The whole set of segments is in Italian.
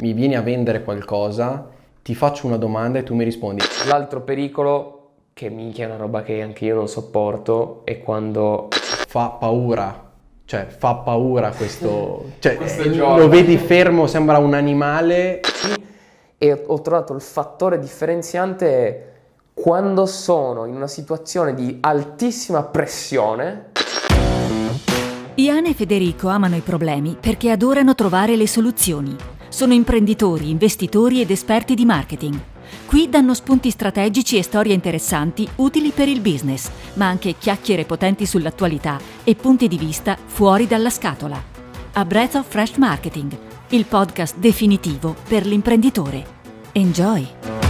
mi vieni a vendere qualcosa, ti faccio una domanda e tu mi rispondi. L'altro pericolo, che minchia è una roba che anche io non sopporto, è quando Fa paura. Cioè, fa paura questo... Cioè, Questo eh, gioco. lo vedi fermo, sembra un animale. e ho trovato il fattore differenziante quando sono in una situazione di altissima pressione Ian e Federico amano i problemi perché adorano trovare le soluzioni. Sono imprenditori, investitori ed esperti di marketing. Qui danno spunti strategici e storie interessanti utili per il business, ma anche chiacchiere potenti sull'attualità e punti di vista fuori dalla scatola. A Breath of Fresh Marketing, il podcast definitivo per l'imprenditore. Enjoy!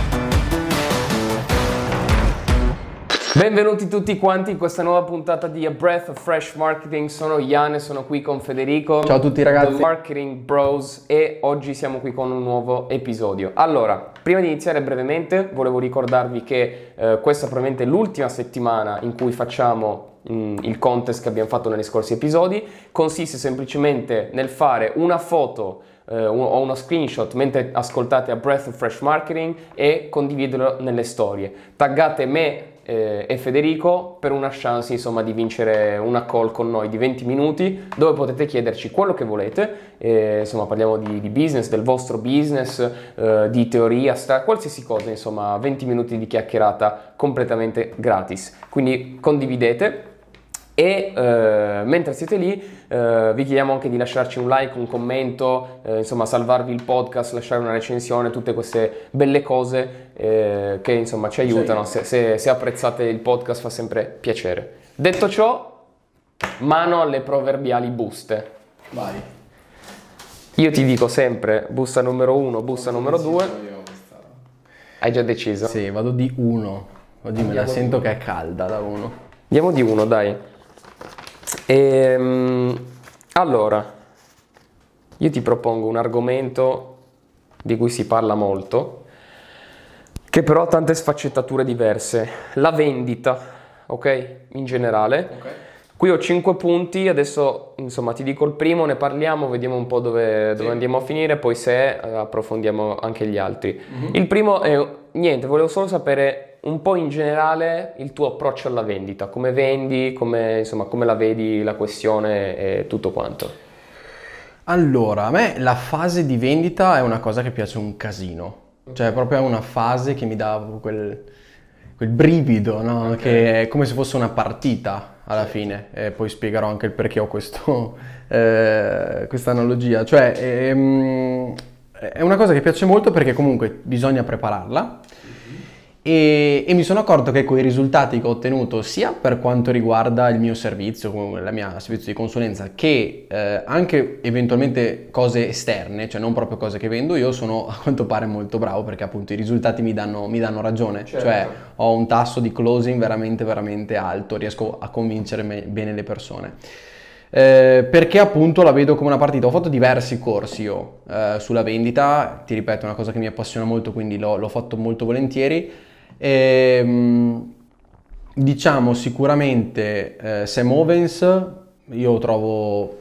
Benvenuti tutti quanti in questa nuova puntata di A Breath of Fresh Marketing. Sono Ian e sono qui con Federico. Ciao a tutti, ragazzi. The Marketing Bros e oggi siamo qui con un nuovo episodio. Allora, prima di iniziare brevemente, volevo ricordarvi che eh, questa è probabilmente l'ultima settimana in cui facciamo mm, il contest che abbiamo fatto negli scorsi episodi. Consiste semplicemente nel fare una foto eh, o uno screenshot mentre ascoltate a Breath of Fresh Marketing e condividerlo nelle storie. Taggate me eh, e Federico per una chance insomma di vincere una call con noi di 20 minuti dove potete chiederci quello che volete, eh, insomma parliamo di, di business, del vostro business, eh, di teoria, sta- qualsiasi cosa, insomma 20 minuti di chiacchierata completamente gratis. Quindi condividete e eh, mentre siete lì eh, vi chiediamo anche di lasciarci un like, un commento, eh, insomma salvarvi il podcast, lasciare una recensione, tutte queste belle cose eh, che insomma ci aiutano. Se, se- se apprezzate il podcast fa sempre piacere. Detto ciò, mano alle proverbiali buste. Vai. Io ti dico sempre busta numero uno, busta numero due. Hai già deciso? Sì, vado di uno. Oggi me la sento che è calda da uno. Andiamo di uno, dai. Ehm, allora, io ti propongo un argomento di cui si parla molto, che però ha tante sfaccettature diverse. La vendita, ok? In generale. Qui ho 5 punti, adesso insomma ti dico il primo, ne parliamo, vediamo un po' dove, dove andiamo a finire, poi se eh, approfondiamo anche gli altri. Il primo è, niente, volevo solo sapere un po' in generale il tuo approccio alla vendita, come vendi, come, insomma, come la vedi la questione e tutto quanto. Allora, a me la fase di vendita è una cosa che piace un casino. Cioè, proprio è una fase che mi dà quel, quel brivido, no? Che è come se fosse una partita alla fine. E poi spiegherò anche il perché ho questo, eh, questa analogia. Cioè, ehm, è una cosa che piace molto perché comunque bisogna prepararla. E, e mi sono accorto che con i risultati che ho ottenuto sia per quanto riguarda il mio servizio, la mia servizio di consulenza, che eh, anche eventualmente cose esterne, cioè non proprio cose che vendo, io sono a quanto pare molto bravo perché appunto i risultati mi danno, mi danno ragione, Certo. cioè ho un tasso di closing veramente veramente alto, riesco a convincere me- bene le persone. Eh, perché appunto la vedo come una partita. Ho fatto diversi corsi io eh, sulla vendita, ti ripeto, è una cosa che mi appassiona molto, quindi l'ho, l'ho fatto molto volentieri. Ehm, diciamo sicuramente eh, Sam Owens, io trovo,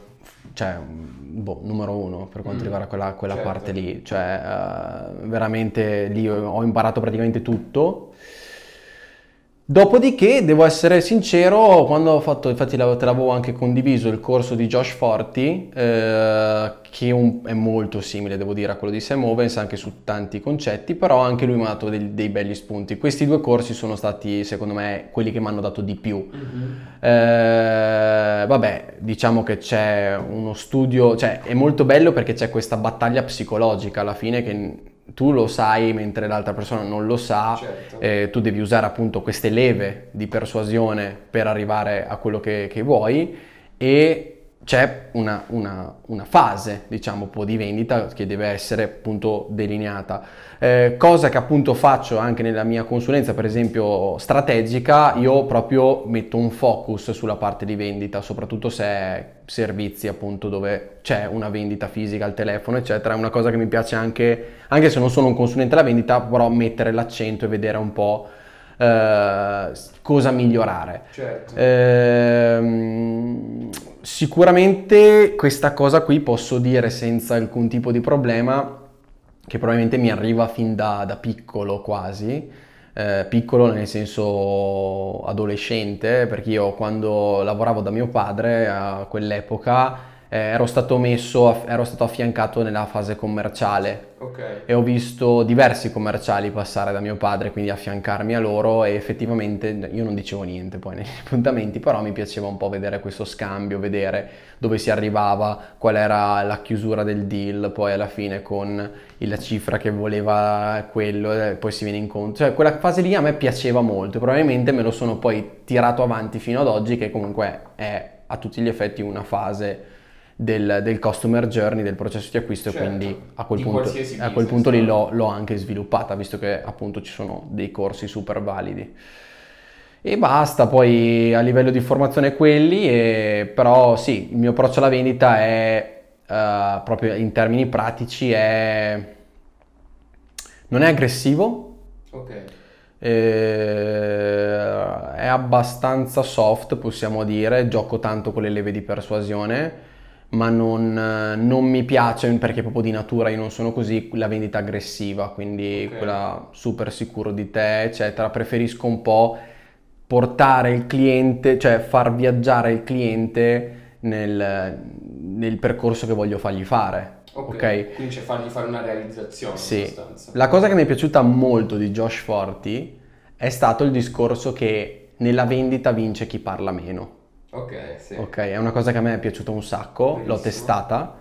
cioè, boh, numero uno per quanto riguarda quella, quella certo. parte lì, cioè eh, veramente lì ho imparato praticamente tutto. Dopodiché, devo essere sincero, quando ho fatto, infatti te l'avevo anche condiviso, il corso di Josh Forti, eh, che è, un- è molto simile, devo dire, a quello di Sam Owens, anche su tanti concetti, però anche lui mi ha dato dei, dei belli spunti. Questi due corsi sono stati, secondo me, quelli che mi hanno dato di più. Eh, vabbè, diciamo che c'è uno studio, cioè è molto bello perché c'è questa battaglia psicologica alla fine che tu lo sai mentre l'altra persona non lo sa, Certo. eh, tu devi usare appunto queste leve di persuasione per arrivare a quello che, che vuoi e c'è una, una- una fase, diciamo, po' di vendita che deve essere appunto delineata. Eh, cosa che appunto faccio anche nella mia consulenza, per esempio strategica, io proprio metto un focus sulla parte di vendita, soprattutto se è servizi appunto dove c'è una vendita fisica al telefono, eccetera. È una cosa che mi piace anche, anche se non sono un consulente della vendita, però mettere l'accento e vedere un po' eh, cosa migliorare. Certo. Ehm, sicuramente questa cosa qui posso dire senza alcun tipo di problema che probabilmente mi arriva fin da, da piccolo quasi, eh, piccolo nel senso adolescente, perché io quando lavoravo da mio padre a quell'epoca eh, ero, stato messo, ero stato affiancato nella fase commerciale Ok. e ho visto diversi commerciali passare da mio padre, quindi affiancarmi a loro e effettivamente io non dicevo niente poi negli appuntamenti, però mi piaceva un po' vedere questo scambio, vedere dove si arrivava, qual era la chiusura del deal, poi alla fine con la cifra che voleva quello, e poi si viene incontro. Cioè quella fase lì a me piaceva molto, probabilmente me lo sono poi tirato avanti fino ad oggi che comunque è a tutti gli effetti una fase del, del customer journey, del processo di acquisto Certo, e quindi a quel punto, a quel punto lì l'ho, l'ho anche sviluppata, visto che appunto ci sono dei corsi super validi. E basta, poi a livello di formazione quelli, e- però sì, il mio approccio alla vendita è eh, proprio in termini pratici, è, non è aggressivo, Ok. eh, è abbastanza soft, possiamo dire, gioco tanto con le leve di persuasione, ma non, eh, non mi piace perché proprio di natura io non sono così, la vendita aggressiva, quindi Ok. quella super sicuro di te, eccetera. Preferisco un po' portare il cliente, cioè far viaggiare il cliente nel, nel percorso che voglio fargli fare. Ok. ok? Quindi c'è fargli fare una realizzazione Sì, la cosa che mi è piaciuta molto di Josh Forti è stato il discorso che nella vendita vince chi parla meno. Ok, sì. Ok, è una cosa che a me è piaciuta un sacco, l'ho Benissimo. testata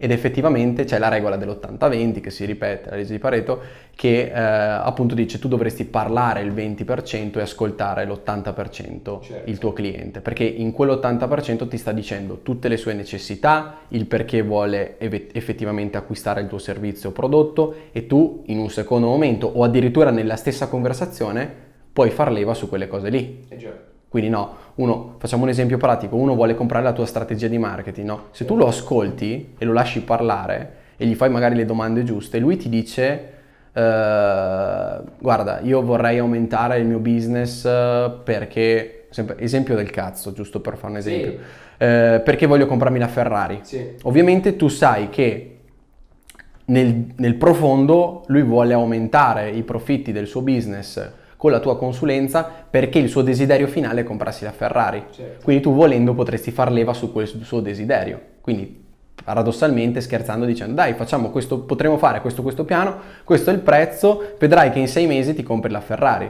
ed effettivamente c'è la regola dell'80-20 che si ripete, la legge di Pareto, che eh, appunto dice tu dovresti parlare il 20% e ascoltare l'80% Certo. il tuo cliente, perché in quell'80% ti sta dicendo tutte le sue necessità, il perché vuole eve- effettivamente acquistare il tuo servizio o prodotto e tu in un secondo momento o addirittura nella stessa conversazione puoi far leva su quelle cose lì. Eh già. Quindi no, uno, facciamo un esempio pratico, uno vuole comprare la tua strategia di marketing, no? Se tu lo ascolti e lo lasci parlare e gli fai magari le domande giuste, lui ti dice, eh, guarda, io vorrei aumentare il mio business eh, perché, sempre, esempio del cazzo, giusto per fare un Sì. esempio, eh, perché voglio comprarmi la Ferrari. Sì. Ovviamente tu sai che nel, nel profondo lui vuole aumentare i profitti del suo business con la tua consulenza perché il suo desiderio finale è comprarsi la Ferrari. Certo. Quindi tu volendo potresti far leva su quel suo desiderio. Quindi paradossalmente scherzando dicendo dai facciamo questo, potremo fare questo, questo piano, questo è il prezzo, vedrai che in sei mesi ti compri la Ferrari.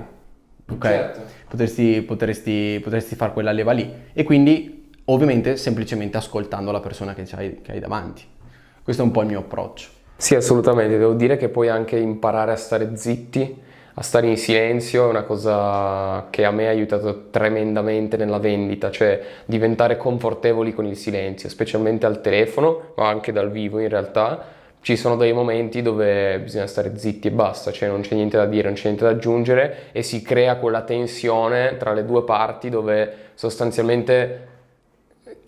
Ok? Certo. Potresti, potresti, potresti fare quella leva lì. E quindi ovviamente semplicemente ascoltando la persona che hai, che hai davanti. Questo è un po' il mio approccio. Sì, assolutamente. Devo dire che poi anche imparare a stare zitti, a stare in silenzio è una cosa che a me ha aiutato tremendamente nella vendita, cioè diventare confortevoli con il silenzio, specialmente al telefono, ma anche dal vivo in realtà. Ci sono dei momenti dove bisogna stare zitti e basta, cioè non c'è niente da dire, non c'è niente da aggiungere e si crea quella tensione tra le due parti dove sostanzialmente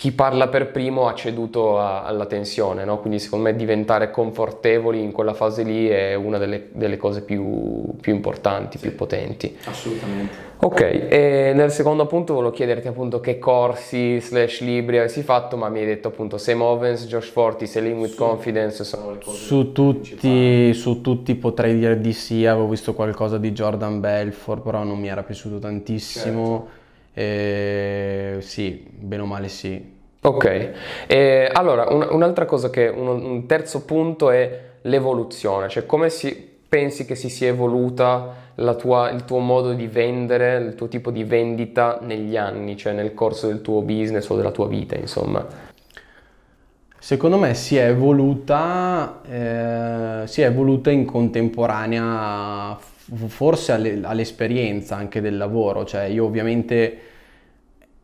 chi parla per primo ha ceduto a- alla tensione, no? Quindi secondo me diventare confortevoli in quella fase lì è una delle, delle cose più, più importanti, più potenti. Assolutamente. Ok, e nel secondo punto volevo chiederti appunto che corsi slash libri avessi fatto, ma mi hai detto appunto Sam Ovens, Josh Forti, Selling with Confidence sono le cose Su tutti, su tutti potrei dire di sì, avevo visto qualcosa di Jordan Belfort, però non mi era piaciuto tantissimo. E sì, bene o male sì. Ok, e allora un- un'altra cosa che, un, un terzo punto è l'evoluzione, cioè come si, pensi che si sia evoluta la tua- il tuo modo di vendere, il tuo tipo di vendita negli anni, cioè nel corso del tuo business o della tua vita, insomma. Secondo me si è evoluta, eh, si è evoluta in contemporanea forse alle- all'esperienza anche del lavoro, cioè io ovviamente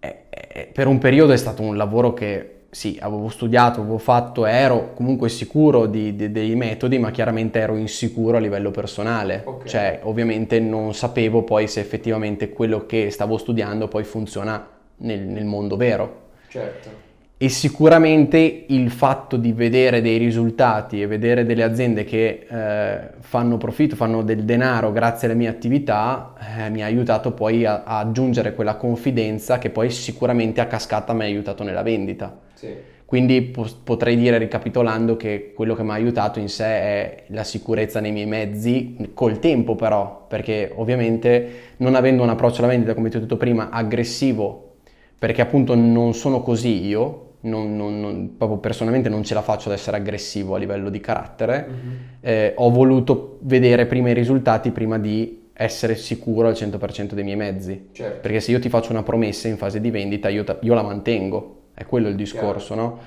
eh, eh, per un periodo è stato un lavoro che sì, avevo studiato, avevo fatto, ero comunque sicuro di- di- dei metodi, ma chiaramente ero insicuro a livello personale, Ok. cioè ovviamente non sapevo poi se effettivamente quello che stavo studiando poi funziona nel- nel mondo vero. Certo. E sicuramente il fatto di vedere dei risultati e vedere delle aziende che eh, fanno profitto, fanno del denaro grazie alle mie attività, eh, mi ha aiutato poi a, a aggiungere quella confidenza che poi sicuramente a cascata mi ha aiutato nella vendita. Sì. Quindi po- potrei dire, ricapitolando, che quello che mi ha aiutato in sé è la sicurezza nei miei mezzi, col tempo però, perché ovviamente non avendo un approccio alla vendita, come ti ho detto prima, aggressivo, perché appunto non sono così io, non, non, non, proprio personalmente non ce la faccio ad essere aggressivo a livello di carattere, mm-hmm. eh, ho voluto vedere prima i risultati prima di essere sicuro al 100% dei miei mezzi. Certo. Perché se io ti faccio una promessa in fase di vendita, io, io la mantengo, è quello il discorso, Chiaro. no?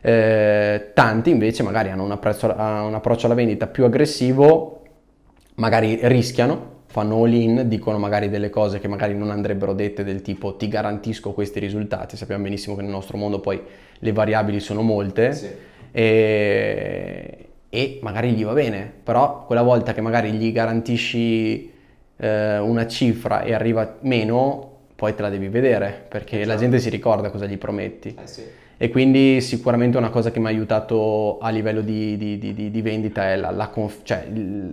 Eh, tanti invece magari hanno un, approccio, un approccio alla vendita più aggressivo, magari rischiano, fanno all in, dicono magari delle cose che magari non andrebbero dette del tipo ti garantisco questi risultati, sappiamo benissimo che nel nostro mondo poi le variabili sono molte sì. e, e, magari gli va bene, però quella volta che magari gli garantisci eh, una cifra e arriva meno, poi te la devi vedere perché esatto. la gente si ricorda cosa gli prometti. Eh sì e quindi sicuramente una cosa che mi ha aiutato a livello di, di, di, di vendita è la, la conf- cioè,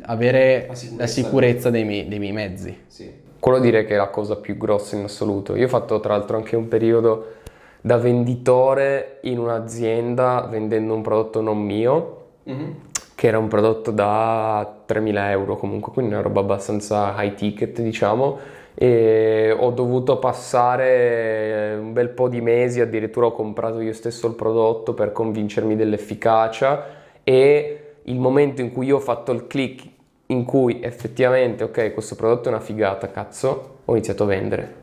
avere la sicurezza, la sicurezza dei, miei, dei, miei, mezzi. Sì. Quello direi che è la cosa più grossa in assoluto. Io ho fatto tra l'altro anche un periodo da venditore in un'azienda vendendo un prodotto non mio, mm-hmm. che era un prodotto da 3.000 euro comunque, quindi una roba abbastanza high ticket diciamo e ho dovuto passare un bel po' di mesi, addirittura ho comprato io stesso il prodotto per convincermi dell'efficacia e il momento in cui io ho fatto il click in cui effettivamente ok questo prodotto è una figata cazzo ho iniziato a vendere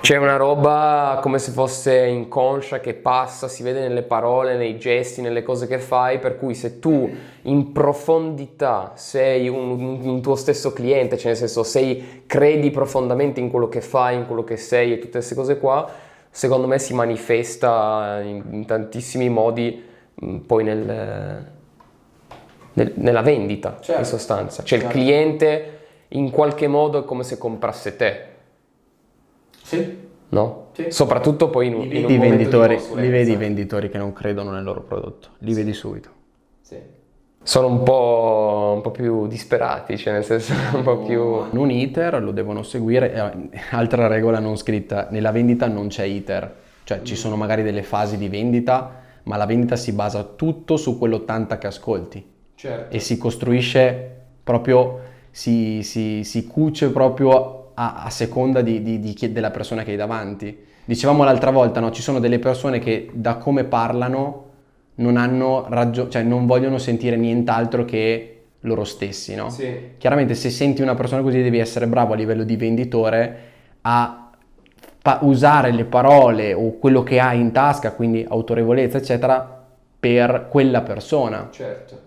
c'è una roba come se fosse inconscia che passa, si vede nelle parole, nei gesti, nelle cose che fai, per cui se tu in profondità sei un, un tuo stesso cliente, cioè nel senso sei, credi profondamente in quello che fai, in quello che sei e tutte queste cose qua, secondo me si manifesta in, in tantissimi modi mm, poi nel, nel, nella vendita certo. in sostanza. Cioè certo. il cliente in qualche modo è come se comprasse te sì. No? Sì. Soprattutto poi in, un, in un venditori, Li vedi i venditori che non credono nel loro prodotto, li sì. vedi subito. Sì. Sono un po', un po', più disperati, cioè nel senso un po' più... Un iter lo devono seguire, eh, altra regola non scritta, nella vendita non c'è iter, cioè mm. ci sono magari delle fasi di vendita, ma la vendita si basa tutto su quell'80 che ascolti. Certo. E si costruisce proprio, si, si, si cuce proprio a, a seconda di, di, di, della persona che hai davanti. Dicevamo l'altra volta, no? ci sono delle persone che da come parlano non, hanno raggio- cioè non vogliono sentire nient'altro che loro stessi. No? Sì. Chiaramente se senti una persona così devi essere bravo a livello di venditore a pa- usare le parole o quello che hai in tasca, quindi autorevolezza, eccetera, per quella persona. Certo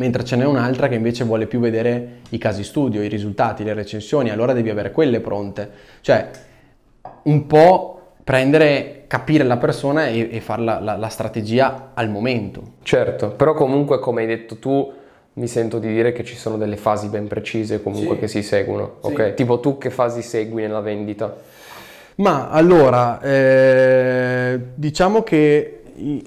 mentre ce n'è un'altra che invece vuole più vedere i casi studio, i risultati, le recensioni, allora devi avere quelle pronte. Cioè, un po' prendere, capire la persona e, e fare la, la, la, strategia al momento. Certo, però comunque come hai detto tu, mi sento di dire che ci sono delle fasi ben precise comunque sì. che si seguono. Sì. Ok, tipo tu che fasi segui nella vendita? Ma allora, eh, diciamo che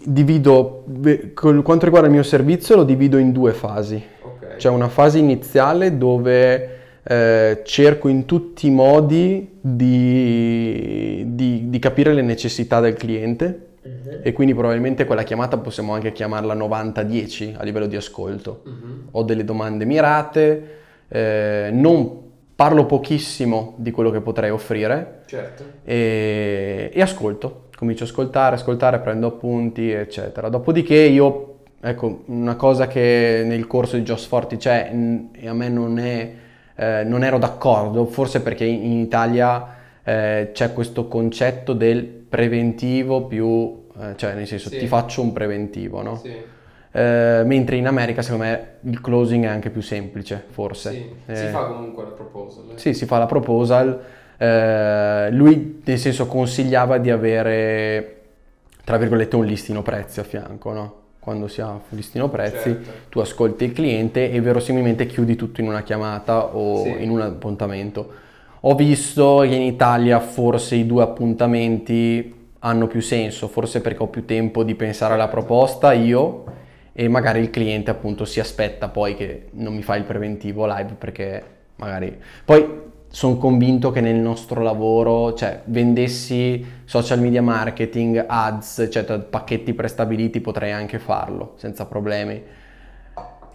divido, per quanto riguarda il mio servizio, lo divido in due fasi. Okay. C'è una fase iniziale dove eh, cerco in tutti i modi di, di, di capire le necessità del cliente uh-huh. e quindi probabilmente quella chiamata possiamo anche chiamarla 90-10 a livello di ascolto. Uh-huh. Ho delle domande mirate, eh, non parlo pochissimo di quello che potrei offrire certo. e, e ascolto comincio a ascoltare, ascoltare, prendo appunti, eccetera. Dopodiché io, ecco, una cosa che nel corso di Joss Forti c'è e a me non, è, eh, non ero d'accordo, forse perché in, in Italia eh, c'è questo concetto del preventivo più, eh, cioè nel senso sì. ti faccio un preventivo, no? Sì. Eh, mentre in America secondo me il closing è anche più semplice, forse. Sì, si fa comunque la proposal. Eh. Sì, si fa la proposal eh, lui nel senso consigliava di avere tra virgolette un listino prezzi a fianco, no? Quando si ha un listino prezzi, certo. tu ascolti il cliente e verosimilmente chiudi tutto in una chiamata o sì. in un appuntamento. Ho visto che in Italia forse i due appuntamenti hanno più senso, forse perché ho più tempo di pensare alla proposta io e magari il cliente appunto si aspetta poi che non mi fa il preventivo live perché magari... Poi sono convinto che nel nostro lavoro, cioè vendessi social media marketing, ads, eccetera, pacchetti prestabiliti, potrei anche farlo senza problemi.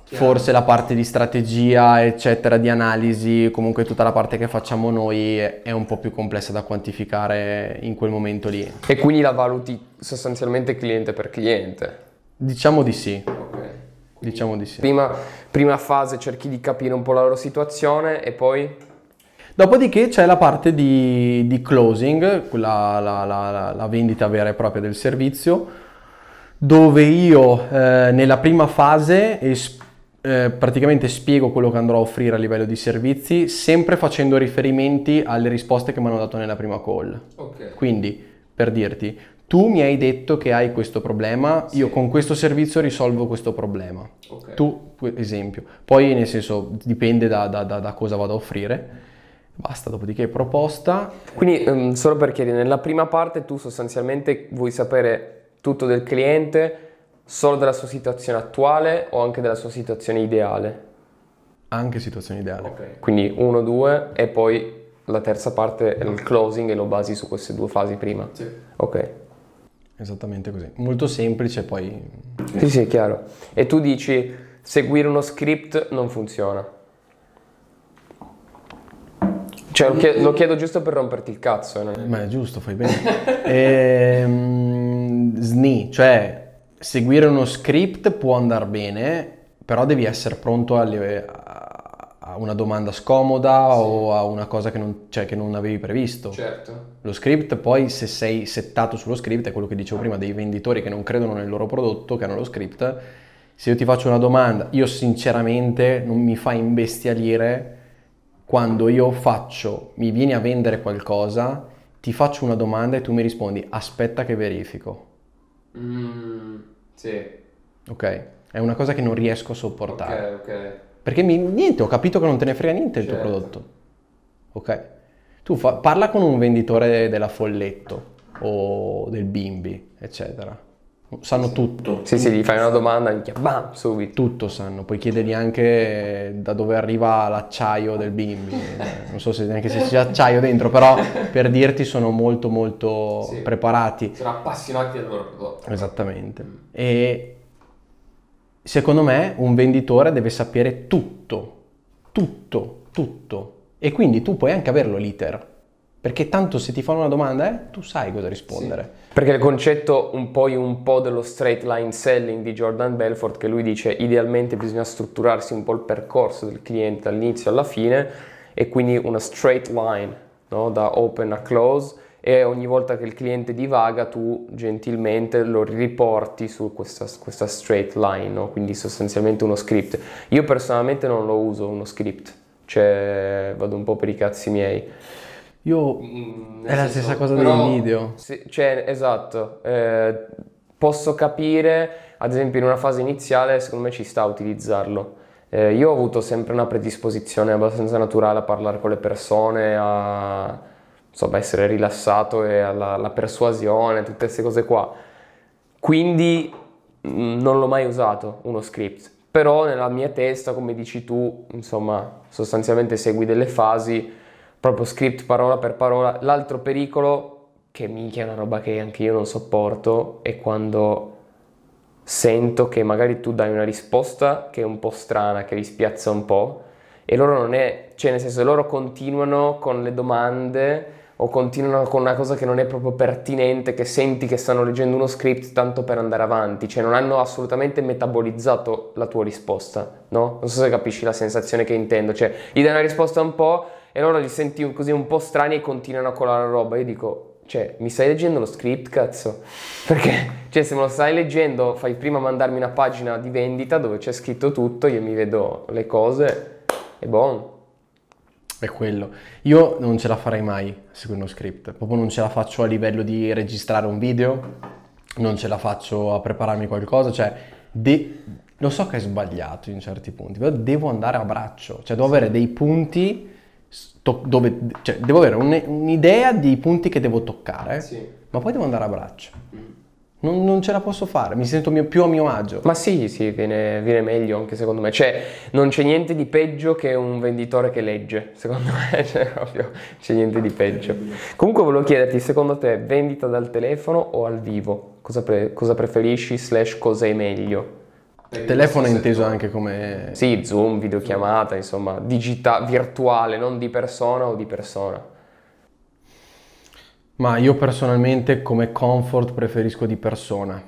Chiaro. Forse la parte di strategia, eccetera, di analisi, comunque tutta la parte che facciamo noi è, un po' più complessa da quantificare in quel momento lì. E quindi la valuti sostanzialmente cliente per cliente. Diciamo di sì, Ok. diciamo di sì. Prima, prima fase cerchi di capire un po' la loro situazione e poi... Dopodiché c'è la parte di, di closing, la, la- la- la- vendita vera e propria del servizio, dove io eh, nella prima fase es- eh, praticamente spiego quello che andrò a offrire a livello di servizi, sempre facendo riferimenti alle risposte che mi hanno dato nella prima call. Ok. Quindi, per dirti, tu mi hai detto che hai questo problema, io Sì. con questo servizio risolvo questo problema. Ok. Tu, esempio. Poi, nel senso, dipende da, da- da- da cosa vado a offrire. Basta, dopodiché proposta. Quindi, ehm, solo per chiarire, nella prima parte tu sostanzialmente vuoi sapere tutto del cliente, solo della sua situazione attuale o anche della sua situazione ideale? Anche situazione ideale. Quindi uno, due e poi la terza parte è il closing e lo basi su queste due fasi prima. Sì. Ok. Esattamente così. Molto semplice, poi... Sì, sì, chiaro. E tu dici seguire uno script non funziona. Cioè, lo chiedo, lo chiedo giusto per romperti il cazzo. è- Ma è giusto, fai bene. Ehm, SNI, cioè seguire uno script può andare bene, però devi essere pronto alle- a, una domanda scomoda o a una cosa che non, cioè, che non avevi previsto. Certo. Lo script poi se sei settato sullo script, è quello che dicevo prima dei venditori che non credono nel loro prodotto, che hanno lo script, se io ti faccio una domanda, io sinceramente non mi fa imbestialire quando io faccio, mi vieni a vendere qualcosa, ti faccio una domanda e tu mi rispondi aspetta che verifico, Mm, sì. ok? È una cosa che non riesco a sopportare. ok. Perché mi- niente, ho capito che non te ne frega niente del tuo Certo. prodotto. Ok? Tu fa- parla con un venditore della Folletto o del Bimbi, eccetera. Sanno tutto. Sì, sì, gli fai una domanda, minchia, bam, subito. Tutto sanno, puoi chiedergli anche da dove arriva l'acciaio del Bimbi. Non so se neanche se c'è acciaio dentro, però per dirti sono molto molto Sì. preparati. Sono appassionati del loro prodotto. Esattamente. E secondo me un venditore deve sapere tutto, tutto, tutto. E quindi tu puoi anche averlo l'iter. Perché tanto se ti fanno una domanda, eh, tu sai cosa rispondere. Perché il concetto un po' un po' dello straight line selling di Jordan Belfort, che lui dice idealmente bisogna strutturarsi un po' il percorso del cliente dall'inizio alla fine e quindi una straight line, no? da open a close e ogni volta che il cliente divaga tu gentilmente lo riporti su questa, questa straight line, no? quindi sostanzialmente uno script. Io personalmente non lo uso uno script, cioè vado un po' per i cazzi miei. Io... Mm, nel È la senso, stessa cosa però- dei video. Sì, cioè, esatto. Eh, posso capire, ad esempio, in una fase iniziale, secondo me ci sta a utilizzarlo. Eh, io ho avuto sempre una predisposizione abbastanza naturale a parlare con le persone, a insomma, essere rilassato e alla, alla persuasione, tutte queste cose qua. Quindi mh, non l'ho mai usato uno script. Però nella mia testa, come dici tu, insomma, sostanzialmente segui delle fasi, proprio script parola per parola. L'altro pericolo, che minchia è una roba che anche io non sopporto, è quando sento che magari tu dai una risposta che è un po' strana, che li spiazza un po', e loro non è, cioè nel senso loro continuano con le domande o continuano con una cosa che non è proprio pertinente, che senti che stanno leggendo uno script tanto per andare avanti, cioè non hanno assolutamente metabolizzato la tua risposta, no? Non so se capisci la sensazione che intendo, cioè gli dai una risposta un po' e loro li senti così un po' strani e continuano con la roba, io dico, cioè, mi stai leggendo lo script, cazzo? Perché, cioè, se me lo stai leggendo, fai prima mandarmi una pagina di vendita dove c'è scritto tutto, io mi vedo le cose e buon. È quello. Io non ce la farei mai a seguire uno script. Proprio non ce la faccio a livello di registrare un video, non ce la faccio a prepararmi qualcosa. Cioè, de- lo so che è sbagliato in certi punti, però devo andare a braccio. Cioè, devo avere dei punti sto- dove... Cioè, devo avere un- un'idea dei punti che devo toccare, Sì. ma poi devo andare a braccio. Non, non ce la posso fare, mi sento mio- più a mio agio. Ma sì, sì, viene, viene meglio anche secondo me. Cioè, non c'è niente di peggio che un venditore che legge, secondo me, cioè, proprio, c'è niente di peggio. Comunque volevo chiederti, secondo te, vendita dal telefono o al vivo? Cosa, pre- cosa preferisci, slash cosa è meglio? Il telefono è inteso anche come... Sì, Zoom, videochiamata, insomma, digita- virtuale, non di persona o di persona. Ma io personalmente come comfort preferisco di persona,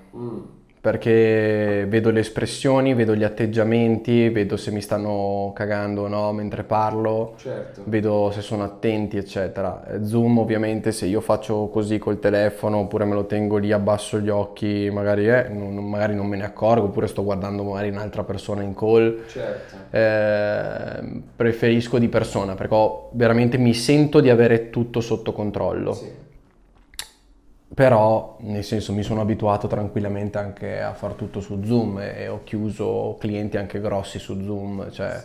perché vedo le espressioni, vedo gli atteggiamenti, vedo se mi stanno cagando o no mentre parlo, Certo. vedo se sono attenti, eccetera. Zoom ovviamente se io faccio così col telefono oppure me lo tengo lì, abbasso gli occhi, magari, eh, non, magari non me ne accorgo, oppure sto guardando magari un'altra persona in call, Certo. eh, preferisco di persona perché ho- veramente mi sento di avere tutto sotto controllo. Però, nel senso, mi sono abituato tranquillamente anche a far tutto su Zoom e ho chiuso clienti anche grossi su Zoom, cioè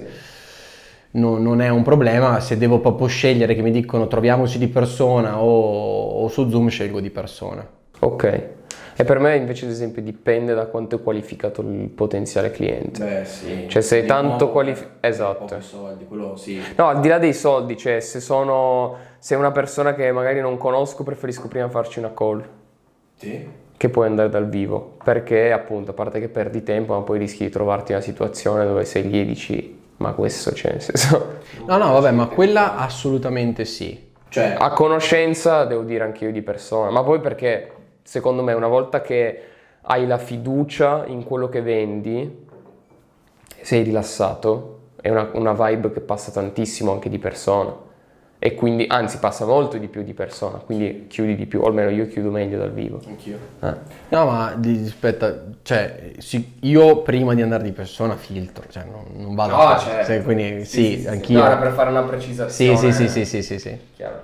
no- non è un problema. Se devo proprio scegliere che mi dicono troviamoci di persona o, o su Zoom, scelgo di persona. Ok. E per me invece ad esempio dipende da quanto è qualificato il potenziale cliente. Beh, sì. Cioè, sei tanto qualifi- esatto. soldi, quello sì. No, al di là dei soldi, cioè se sono se è una persona che magari non conosco, preferisco prima farci una call Sì. che poi andare dal vivo, perché appunto, a parte che perdi tempo, ma poi rischi di trovarti in una situazione dove sei lì e dici ma questo c'è, nel senso No, no, vabbè, ma quella assolutamente sì. Cioè, a conoscenza devo dire anche io di persona, ma poi perché secondo me una volta che hai la fiducia in quello che vendi, sei rilassato, è una, una vibe che passa tantissimo anche di persona. E quindi, anzi, passa molto di più di persona, quindi chiudi di più, o almeno io chiudo meglio dal vivo. anch'io. Eh. No, ma aspetta, cioè, sì, io prima di andare di persona filtro, cioè non, non vado No, a certo. cioè, quindi sì, anch'io. No, era per fare una Sì, precisazione. sì, sì, sì, sì, sì, sì. Chiaro.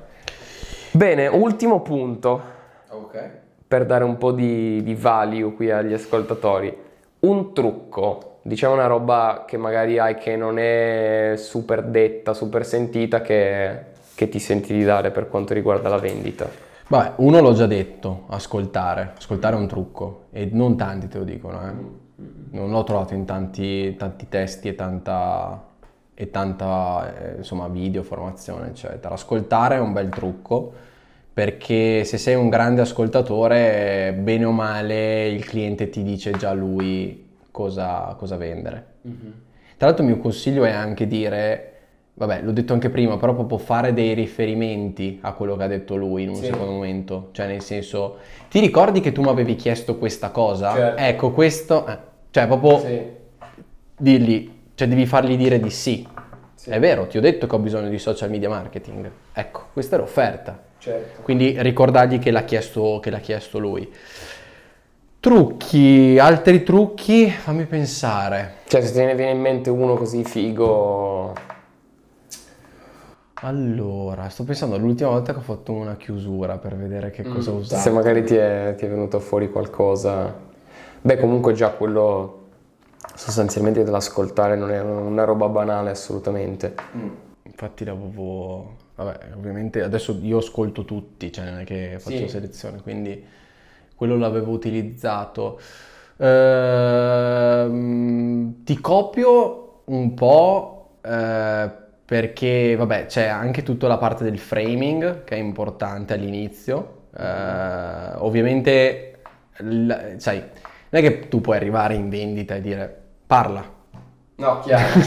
Bene, ultimo punto. Ok. Per dare un po' di, di value qui agli ascoltatori. Un trucco, diciamo una roba che magari hai che non è super detta, super sentita, che, che ti senti di dare per quanto riguarda la vendita. Vabbè, uno l'ho già detto, ascoltare. Ascoltare è un trucco e non tanti te lo dicono, eh. Non l'ho trovato in tanti, tanti testi e tanta, e tanta eh, insomma, video, formazione, eccetera. Ascoltare è un bel trucco perché se sei un grande ascoltatore, bene o male, il cliente ti dice già lui cosa, cosa vendere. Tra l'altro il mio consiglio è anche dire, vabbè, l'ho detto anche prima, però proprio fare dei riferimenti a quello che ha detto lui in un Sì. secondo momento. Cioè, nel senso, ti ricordi che tu mi avevi chiesto questa cosa? Certo. Ecco, questo... eh, Cioè, proprio Sì, dirgli, cioè devi fargli dire di sì. Sì. È vero, ti ho detto che ho bisogno di social media marketing. Ecco, questa è l'offerta. Certo. Quindi ricordargli che l'ha chiesto, che l'ha chiesto lui. Trucchi, altri trucchi, fammi pensare. Cioè, se te ne viene in mente uno così figo... Allora, sto pensando all'ultima volta che ho fatto una chiusura per vedere che cosa ho usato. Se magari ti è, ti è venuto fuori qualcosa... Beh, comunque già quello sostanzialmente dell'ascoltare non è una roba banale assolutamente. Infatti l'avevo... Vabbè, ovviamente adesso io ascolto tutti, cioè non è che faccio Sì. selezione, quindi quello l'avevo utilizzato. Ehm, ti copio un po' eh, perché, vabbè, c'è anche tutta la parte del framing che è importante all'inizio. Eh, ovviamente, l- sai, non è che tu puoi arrivare in vendita e dire parla. No, chiaro.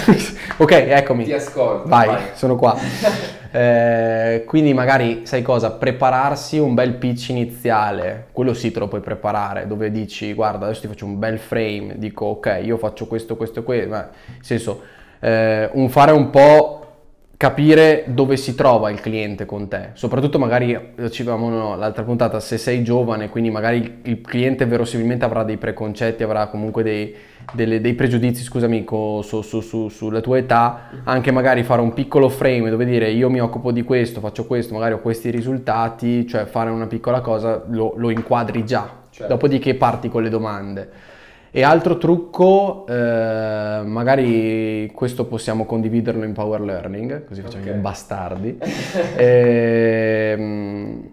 ok, eccomi. Ti ascolto, Vai, vai. sono qua. Eh, quindi magari, sai cosa, prepararsi un bel pitch iniziale, quello sì te lo puoi preparare, dove dici, guarda, adesso ti faccio un bel frame, dico, ok, io faccio questo, questo e questo, nel senso, eh, un fare un po' capire dove si trova il cliente con te, soprattutto magari, dicevamo no, l'altra puntata, se sei giovane, quindi magari il cliente verosimilmente avrà dei preconcetti, avrà comunque dei, delle- dei pregiudizi, scusami, co- su- su- su- sulla tua età, anche magari fare un piccolo frame dove dire io mi occupo di questo, faccio questo, magari ho questi risultati, cioè fare una piccola cosa lo, lo inquadri già, Certo. dopodiché parti con le domande. E altro trucco, eh, magari questo possiamo condividerlo in Power Learning, così facciamo Ok. i bastardi. Ehm,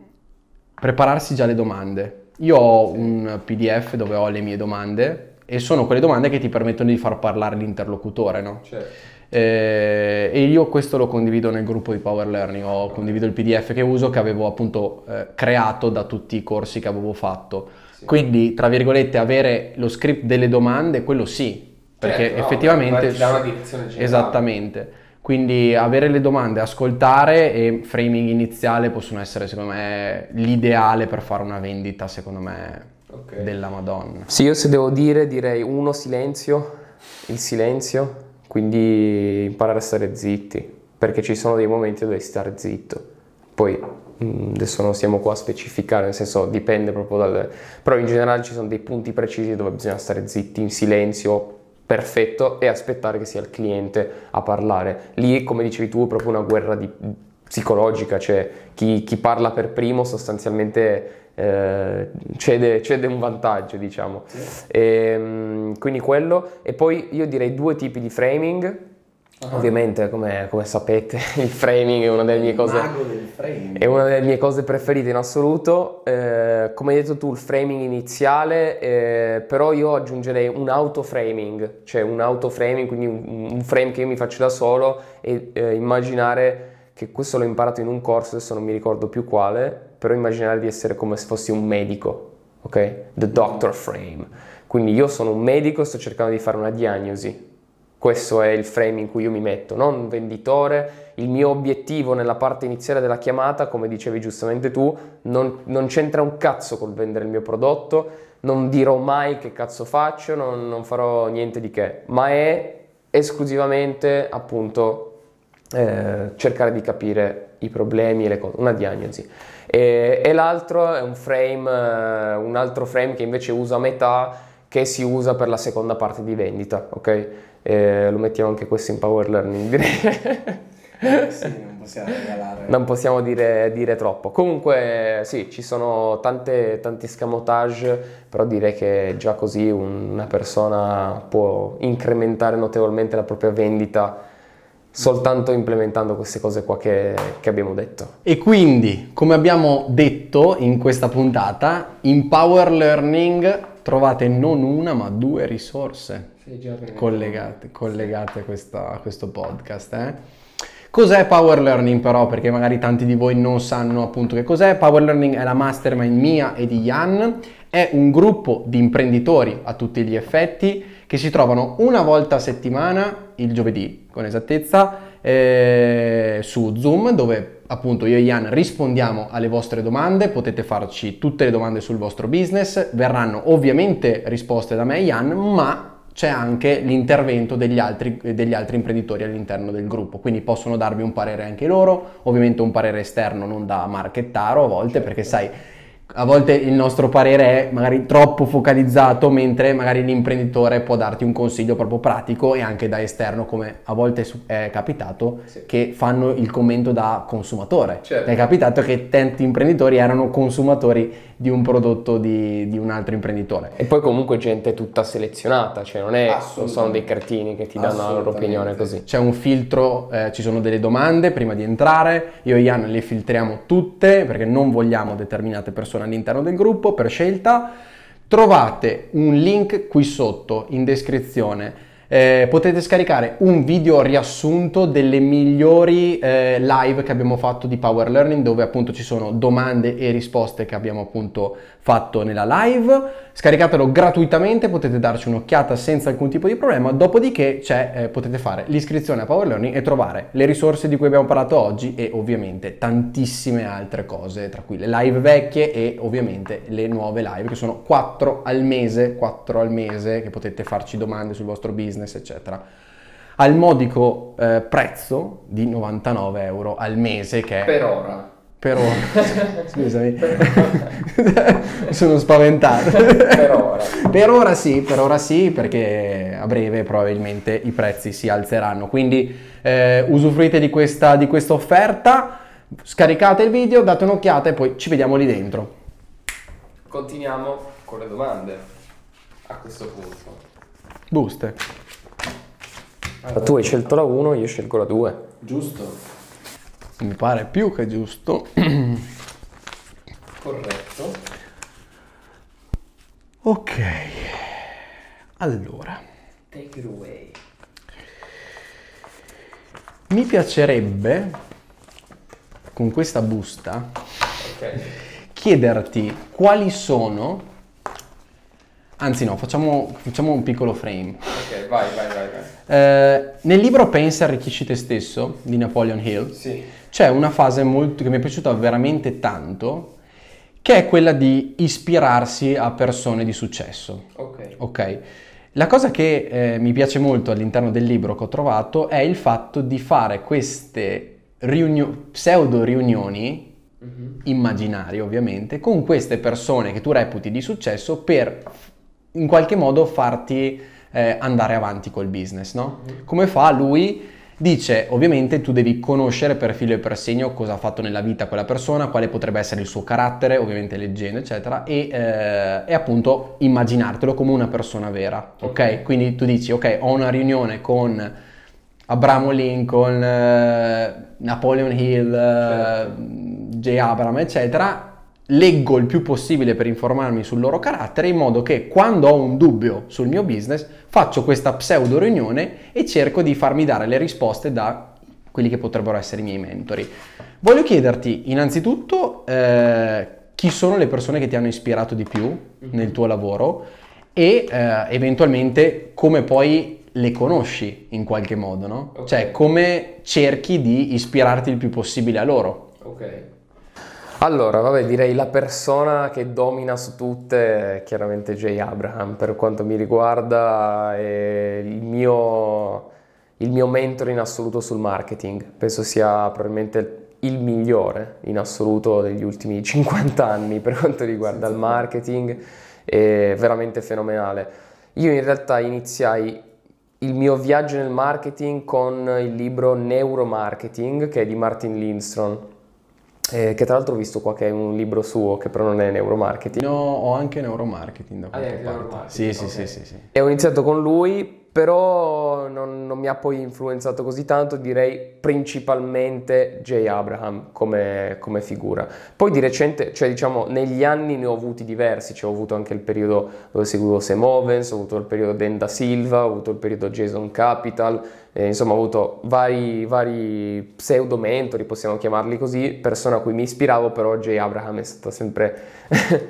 prepararsi già le domande. Io ho un PDF dove ho le mie domande e sono quelle domande che ti permettono di far parlare l'interlocutore, no? Certo. Eh, e io questo lo condivido nel gruppo di Power Learning, ho condivido il PDF che uso che avevo appunto eh, creato da tutti i corsi che avevo fatto. Sì. Quindi, tra virgolette, avere lo script delle domande, quello sì, perché Certo, no, effettivamente... ti dà una direzione generale. Esattamente. Quindi avere le domande, ascoltare e framing iniziale possono essere secondo me l'ideale per fare una vendita, secondo me, Ok. della Madonna. Sì, io se devo dire direi uno silenzio, il silenzio, quindi imparare a stare zitti, perché ci sono dei momenti dove stare zitto. Poi mm, adesso non siamo qua a specificare, nel senso dipende proprio dal... però in generale ci sono dei punti precisi dove bisogna stare zitti, in silenzio perfetto e aspettare che sia il cliente a parlare. Lì, come dicevi tu, è proprio una guerra di- psicologica, cioè chi, chi parla per primo sostanzialmente eh, cede, cede un vantaggio, diciamo. Ehm, quindi quello, e poi io direi due tipi di framing. Ovviamente, come, come sapete, il framing è una delle mie cose. È una delle mie cose preferite in assoluto. Eh, come hai detto tu, il framing iniziale, eh, però io aggiungerei un autoframing, cioè un autoframing, quindi un, un frame che io mi faccio da solo e eh, immaginare che questo l'ho imparato in un corso, adesso non mi ricordo più quale, però immaginare di essere come se fossi un medico, ok? The doctor frame. Quindi io sono un medico e sto cercando di fare una diagnosi. Questo è il frame in cui io mi metto, non un venditore. Il mio obiettivo nella parte iniziale della chiamata, come dicevi giustamente tu, non, non c'entra un cazzo col vendere il mio prodotto, non dirò mai che cazzo faccio, non, non farò niente di che, ma è esclusivamente appunto eh, cercare di capire i problemi e le cose, una diagnosi. E, e l'altro è un frame, eh, un altro frame che invece uso a metà, che si usa per la seconda parte di vendita, ok? Eh, lo mettiamo anche questo in Power Learning, direi. sì, non possiamo regalare. Non possiamo dire, dire troppo. Comunque, sì, ci sono tante, tanti scamotage, però direi che già così un- una persona può incrementare notevolmente la propria vendita soltanto implementando queste cose qua che, che abbiamo detto. E quindi, come abbiamo detto in questa puntata, in Power Learning trovate non una ma due risorse collegate, collegate a, questa- a questo podcast. eh. Cos'è Power Learning però? Perché magari tanti di voi non sanno appunto che cos'è. Power Learning è la mastermind mia e di Jan, è un gruppo di imprenditori a tutti gli effetti che si trovano una volta a settimana, il giovedì con esattezza, eh, su Zoom dove appunto io e Jan rispondiamo alle vostre domande, potete farci tutte le domande sul vostro business, verranno ovviamente risposte da me e Jan, ma c'è anche l'intervento degli altri, degli altri imprenditori all'interno del gruppo, quindi possono darvi un parere anche loro, ovviamente un parere esterno non da marchettaro a volte, perché sai, a volte il nostro parere è magari troppo focalizzato, mentre magari l'imprenditore può darti un consiglio proprio pratico e anche da esterno, come a volte è capitato, Sì. che fanno il commento da consumatore. Certo. È capitato che tanti imprenditori erano consumatori di un prodotto di, di un altro imprenditore. E poi comunque gente tutta selezionata, cioè non, è, non sono dei cretini che ti danno la loro opinione così. C'è un filtro, eh, ci sono delle domande prima di entrare, io e Ian le filtriamo tutte perché non vogliamo determinate persone all'interno del gruppo per scelta. Trovate un link qui sotto in descrizione. Eh, potete scaricare un video riassunto delle migliori eh, live che abbiamo fatto di Power Learning dove appunto ci sono domande e risposte che abbiamo appunto fatto nella live. Scaricatelo gratuitamente, potete darci un'occhiata senza alcun tipo di problema. Dopodiché eh, potete fare l'iscrizione a Power Learning e trovare le risorse di cui abbiamo parlato oggi e ovviamente tantissime altre cose, tra cui le live vecchie e ovviamente le nuove live che sono 4 al mese, 4 al mese che potete farci domande sul vostro business, eccetera. Al modico eh, prezzo di 99 euro al mese che è Per ora. per ora. Scusami, mi sono spaventato. Per ora. Per ora sì, per ora sì, perché a breve probabilmente i prezzi si alzeranno. Quindi eh, usufruite di questa, di questa offerta, scaricate il video, date un'occhiata e poi ci vediamo lì dentro. Continuiamo con le domande a questo punto. Buste. Ma tu hai scelto la 1, io scelgo la 2. Giusto. Mi pare più che giusto. Corretto. Ok. Allora. Take it away. Mi piacerebbe con questa busta okay. chiederti quali sono Anzi no, facciamo, facciamo un piccolo frame. Ok, vai, vai, vai, vai. Eh, nel libro Pensa e arricchisci te stesso di Napoleon Hill Sì. c'è una fase molto, che mi è piaciuta veramente tanto, che è quella di ispirarsi a persone di successo. Ok. Ok. La cosa che eh, mi piace molto all'interno del libro che ho trovato è il fatto di fare queste riunio- pseudo riunioni, immaginarie ovviamente, con queste persone che tu reputi di successo per in qualche modo farti eh, andare avanti col business, no? Come fa lui? Dice, ovviamente tu devi conoscere per filo e per segno cosa ha fatto nella vita quella persona, quale potrebbe essere il suo carattere, ovviamente leggendo, eccetera, e, eh, e appunto immaginartelo come una persona vera, ok? Quindi tu dici, ok, ho una riunione con Abramo Lincoln, eh, Napoleon Hill, eh, J. Abraham, eccetera, leggo il più possibile per informarmi sul loro carattere in modo che quando ho un dubbio sul mio business faccio questa pseudo riunione e cerco di farmi dare le risposte da quelli che potrebbero essere i miei mentori. Voglio chiederti innanzitutto eh, chi sono le persone che ti hanno ispirato di più nel tuo lavoro e eh, eventualmente come poi le conosci in qualche modo, no? Ok. Cioè come cerchi di ispirarti il più possibile a loro. Ok. Allora, vabbè, direi la persona che domina su tutte è chiaramente Jay Abraham, per quanto mi riguarda è il mio, il mio mentore in assoluto sul marketing. Penso sia probabilmente il migliore in assoluto degli ultimi 50 anni per quanto riguarda il marketing, è veramente fenomenale. Io in realtà iniziai il mio viaggio nel marketing con il libro Neuromarketing che è di Martin Lindstrom, eh, che tra l'altro ho visto qua che è un libro suo che però non è neuromarketing. No, ho anche neuromarketing da Ah, qualche anche parte. neuromarketing, Sì, sì, ok. sì, sì, sì. E ho iniziato con lui, però non, non mi ha poi influenzato così tanto, direi principalmente Jay Abraham come, come figura. Poi di recente, cioè diciamo negli anni ne ho avuti diversi, cioè ho avuto anche il periodo dove seguivo Sam Owens, ho avuto il periodo Denda Silva, ho avuto il periodo Jason Capital, eh, insomma ho avuto vari, vari pseudo mentori, possiamo chiamarli così, persone a cui mi ispiravo, però Jay Abraham è stato sempre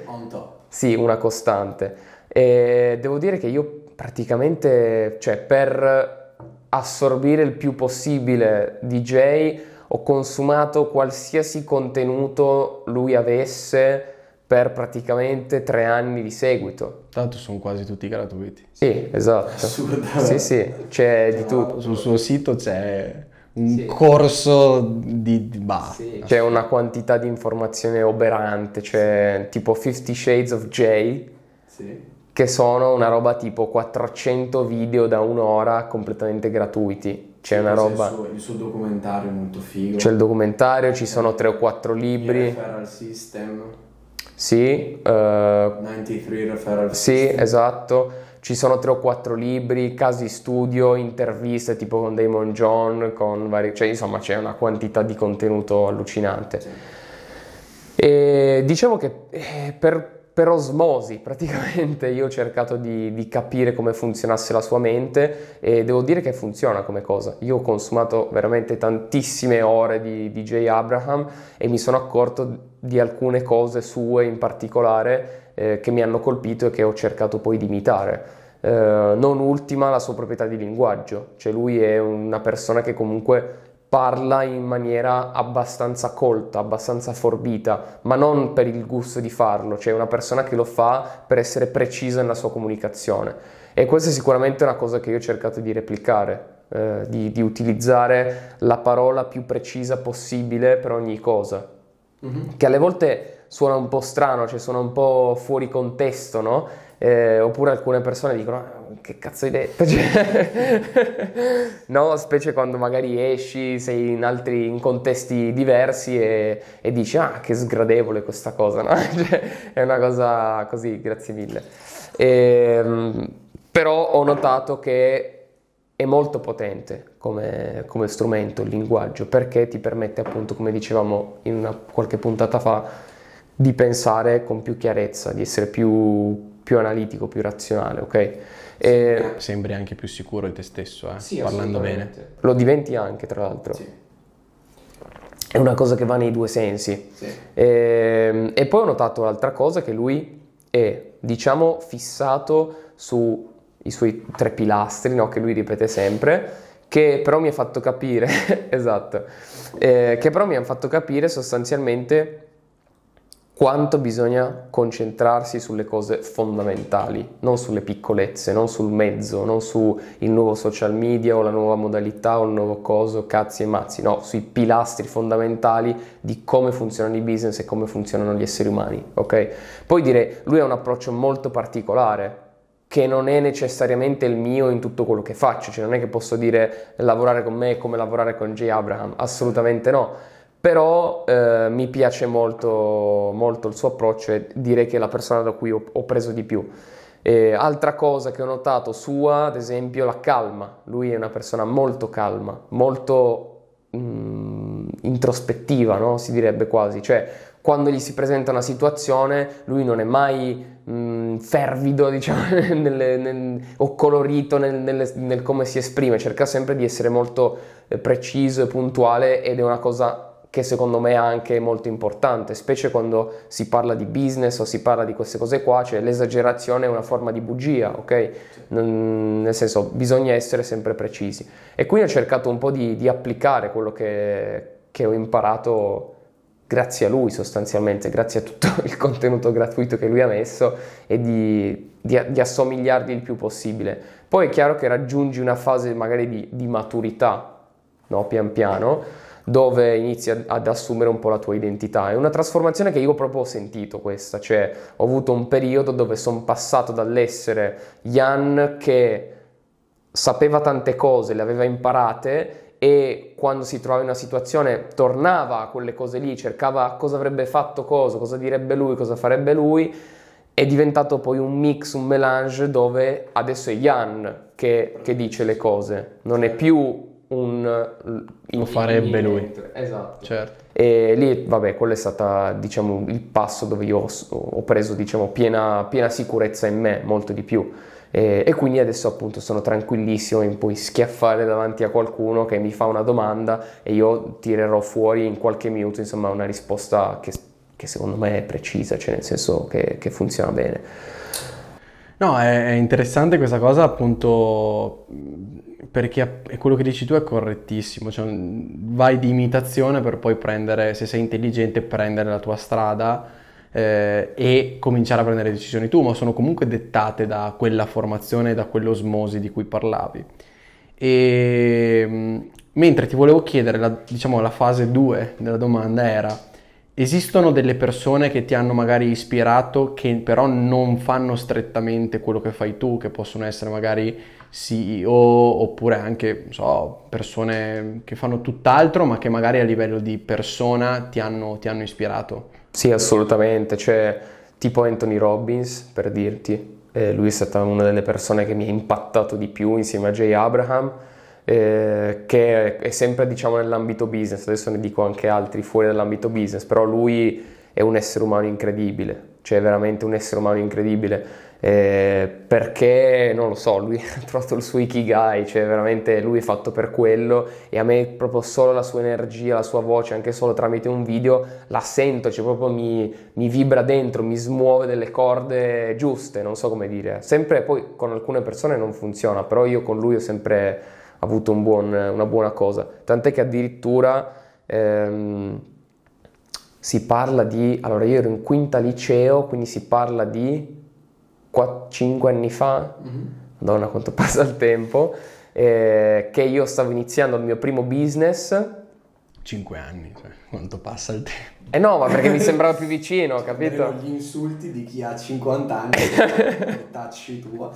On top. sì, una costante. E devo dire che io praticamente, cioè per assorbire il più possibile Jay, ho consumato qualsiasi contenuto lui avesse per praticamente tre anni di seguito. Tanto sono quasi tutti gratuiti. Sì, esatto. Assurdo. Sì, sì, c'è di tutto. Sul suo sito c'è un Sì. corso di, di bah. C'è una quantità di informazione oberante, c'è tipo 50 Shades of Jay, che sono una roba tipo 400 video da un'ora completamente gratuiti. C'è una roba, Il suo, il suo documentario è molto figo. c'è il documentario, ci sono 3 o 4 libri. Referral System. Sì, eh, 93 Referral sì, System. esatto. Ci sono 3 o 4 libri, casi studio, interviste tipo con Damon John, con vari... cioè insomma c'è una quantità di contenuto allucinante. E diciamo che eh, per, per osmosi praticamente io ho cercato di, di capire come funzionasse la sua mente e devo dire che funziona come cosa. Io ho consumato veramente tantissime ore di, di Jay Abraham e mi sono accorto di alcune cose sue in particolare eh, che mi hanno colpito e che ho cercato poi di imitare. Eh, non ultima la sua proprietà di linguaggio, cioè lui è una persona che comunque parla in maniera abbastanza colta, abbastanza forbita, ma non per il gusto di farlo, cioè una persona che lo fa per essere precisa nella sua comunicazione. E questa è sicuramente una cosa che io ho cercato di replicare, eh, di, di utilizzare la parola più precisa possibile per ogni cosa, che alle volte suona un po' strano, cioè suona un po' fuori contesto, no? Eh, oppure alcune persone dicono "Ah, che cazzo hai detto Cioè, no specie quando magari esci sei in altri in contesti diversi e, e dici ah che sgradevole questa cosa no? Cioè, è una cosa così grazie mille Ehm, però ho notato che è molto potente come, come strumento il linguaggio perché ti permette appunto come dicevamo in una, qualche puntata fa di pensare con più chiarezza di essere più più analitico, più razionale, ok? E Sembri anche più sicuro di te stesso, eh, sì, parlando bene. Lo diventi anche, tra l'altro. Sì. È una cosa che va nei due sensi. Sì. E, e poi ho notato l'altra cosa che lui è, diciamo, fissato sui suoi tre pilastri, no? che lui ripete sempre, che però mi ha fatto capire, esatto, eh, che però mi hanno fatto capire sostanzialmente quanto bisogna concentrarsi sulle cose fondamentali, non sulle piccolezze, non sul mezzo, non sul nuovo social media o la nuova modalità o il nuovo coso, cazzi e mazzi, no, sui pilastri fondamentali di come funzionano i business e come funzionano gli esseri umani, ok? Poi dire, lui ha un approccio molto particolare, che non è necessariamente il mio in tutto quello che faccio, cioè non è che posso dire lavorare con me è come lavorare con Jay Abraham, assolutamente no però eh, mi piace molto, molto, il suo approccio e direi che è la persona da cui ho, ho preso di più. E altra cosa che ho notato sua, ad esempio, la calma. Lui è una persona molto calma, molto mm, introspettiva, no? si direbbe quasi. Cioè, quando gli si presenta una situazione, lui non è mai mm, fervido, diciamo, nelle, nel, o colorito nel, nel, nel, come si esprime, cerca sempre di essere molto eh, preciso e puntuale ed è una cosa che secondo me è anche molto importante, specie quando si parla di business o si parla di queste cose qua, cioè l'esagerazione è una forma di bugia, ok? Non, nel senso, bisogna essere sempre precisi. E quindi ho cercato un po' di, di applicare quello che, che ho imparato grazie a lui sostanzialmente, grazie a tutto il contenuto gratuito che lui ha messo e di, di, di, assomigliargli il più possibile. Poi è chiaro che raggiungi una fase magari di, di maturità, no? pian piano, dove inizi ad assumere un po' la tua identità. È una trasformazione che io proprio ho sentito questa, cioè ho avuto un periodo dove sono passato dall'essere Jan che sapeva tante cose, le aveva imparate e quando si trovava in una situazione tornava a quelle cose lì, cercava cosa avrebbe fatto cosa, cosa direbbe lui, cosa farebbe lui, è diventato poi un mix, un melange dove adesso è Jan che, che dice le cose, non è più un... Lo farebbe lui. Esatto. Certo. E lì, vabbè, quello è stato, diciamo, il passo dove io ho, ho preso, diciamo, piena, piena, sicurezza in me, molto di più. E, e, quindi adesso appunto sono tranquillissimo in poi schiaffare davanti a qualcuno che mi fa una domanda e io tirerò fuori in qualche minuto, insomma, una risposta che, che secondo me è precisa, cioè nel senso che, che funziona bene. No, è, è interessante questa cosa appunto perché quello che dici tu è correttissimo, cioè vai di imitazione per poi prendere, se sei intelligente, prendere la tua strada eh, e cominciare a prendere decisioni tu, ma sono comunque dettate da quella formazione, da quell'osmosi di cui parlavi. E, mentre ti volevo chiedere, la, diciamo la fase 2 della domanda era, esistono delle persone che ti hanno magari ispirato che però non fanno strettamente quello che fai tu, che possono essere magari CEO oppure anche so, persone che fanno tutt'altro ma che magari a livello di persona ti hanno, ti hanno ispirato? Sì, assolutamente, cioè tipo Anthony Robbins per dirti, eh, lui è stata una delle persone che mi ha impattato di più insieme a Jay Abraham, eh, che è sempre diciamo nell'ambito business, adesso ne dico anche altri fuori dall'ambito business, però lui è un essere umano incredibile, cioè veramente un essere umano incredibile eh, perché non lo so, lui ha trovato il suo ikigai, cioè veramente lui è fatto per quello e a me proprio solo la sua energia, la sua voce, anche solo tramite un video, la sento, cioè proprio mi, mi vibra dentro, mi smuove delle corde giuste, non so come dire. Sempre poi con alcune persone non funziona, però io con lui ho sempre avuto un buon, una buona cosa, tant'è che addirittura... Ehm, si parla di, allora io ero in quinta liceo, quindi si parla di 4, 5 anni fa, mm-hmm. madonna quanto passa il tempo, eh, che io stavo iniziando il mio primo business. 5 anni, cioè, quanto passa il tempo. Eh no, ma perché mi sembrava più vicino, capito? gli insulti di chi ha 50 anni, tacci tua.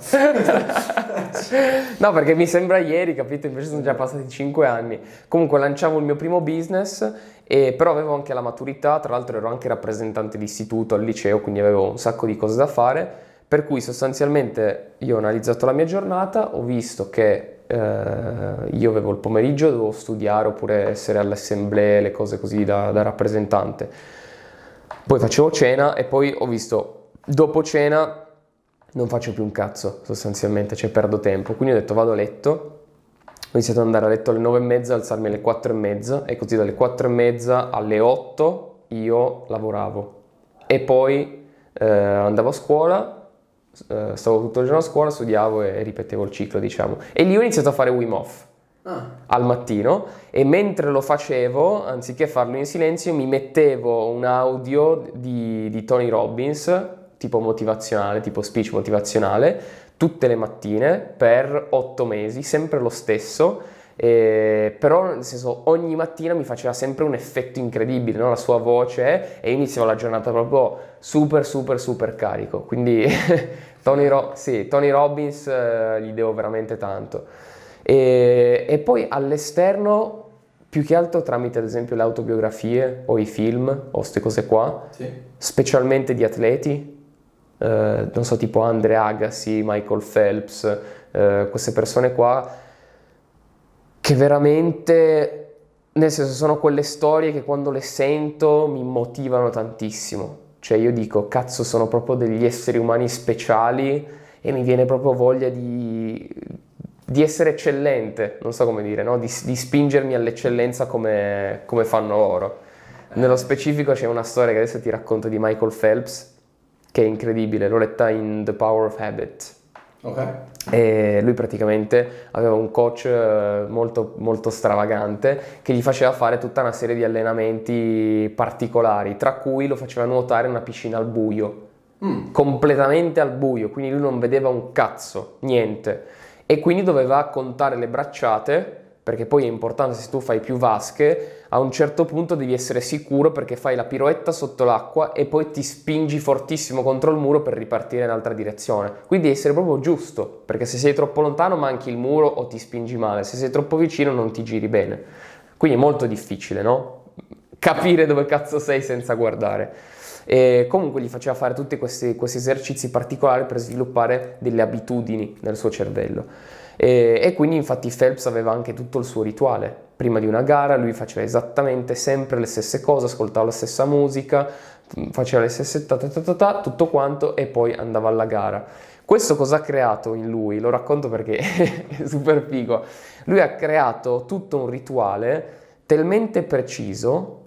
no, perché mi sembra ieri, capito? Invece sono già passati 5 anni. Comunque lanciavo il mio primo business, e, però avevo anche la maturità, tra l'altro ero anche rappresentante di istituto al liceo, quindi avevo un sacco di cose da fare per cui sostanzialmente io ho analizzato la mia giornata, ho visto che eh, io avevo il pomeriggio, dovevo studiare oppure essere alle assemblee, le cose così da, da rappresentante. Poi facevo cena e poi ho visto, dopo cena non faccio più un cazzo sostanzialmente, cioè perdo tempo. Quindi ho detto vado a letto, ho iniziato ad andare a letto alle 9 e mezza, alzarmi alle 4 e mezza e così dalle 4 e mezza alle 8 io lavoravo e poi eh, andavo a scuola, eh, stavo tutto il giorno a scuola, studiavo e ripetevo il ciclo diciamo. E lì ho iniziato a fare Wim Hof Ah, al mattino e mentre lo facevo, anziché farlo in silenzio, mi mettevo un audio di, di Tony Robbins, tipo motivazionale, tipo speech motivazionale, tutte le mattine per otto mesi, sempre lo stesso. Eh, però nel senso ogni mattina mi faceva sempre un effetto incredibile, no? la sua voce e iniziavo la giornata proprio super super super carico. Quindi Tony, Ro- sì, Tony Robbins eh, gli devo veramente tanto. E, e poi all'esterno, più che altro tramite ad esempio le autobiografie o i film o queste cose qua, sì. specialmente di atleti, eh, non so, tipo Andre Agassi, Michael Phelps, eh, queste persone qua, che veramente, nel senso, sono quelle storie che quando le sento mi motivano tantissimo. Cioè io dico, cazzo, sono proprio degli esseri umani speciali e mi viene proprio voglia di, di essere eccellente, non so come dire, no? di, di spingermi all'eccellenza come, come fanno loro. Nello specifico c'è una storia che adesso ti racconto di Michael Phelps, che è incredibile, l'ho letta in The Power of Habit. Ok. E lui praticamente aveva un coach eh, molto, molto stravagante che gli faceva fare tutta una serie di allenamenti particolari, tra cui lo faceva nuotare in una piscina al buio, Mm. completamente al buio, quindi lui non vedeva un cazzo, niente. E quindi doveva contare le bracciate, perché poi è importante se tu fai più vasche, a un certo punto devi essere sicuro perché fai la piroetta sotto l'acqua e poi ti spingi fortissimo contro il muro per ripartire in altra direzione. Quindi devi essere proprio giusto, perché se sei troppo lontano manchi il muro o ti spingi male, se sei troppo vicino non ti giri bene. Quindi è molto difficile, no? Capire dove cazzo sei senza guardare. E comunque gli faceva fare tutti questi, questi esercizi particolari per sviluppare delle abitudini nel suo cervello. E, e quindi infatti Phelps aveva anche tutto il suo rituale. Prima di una gara lui faceva esattamente sempre le stesse cose, ascoltava la stessa musica, faceva le stesse ta ta ta, ta, tutto quanto e poi andava alla gara. Questo cosa ha creato in lui? Lo racconto perché è super figo. Lui ha creato tutto un rituale talmente preciso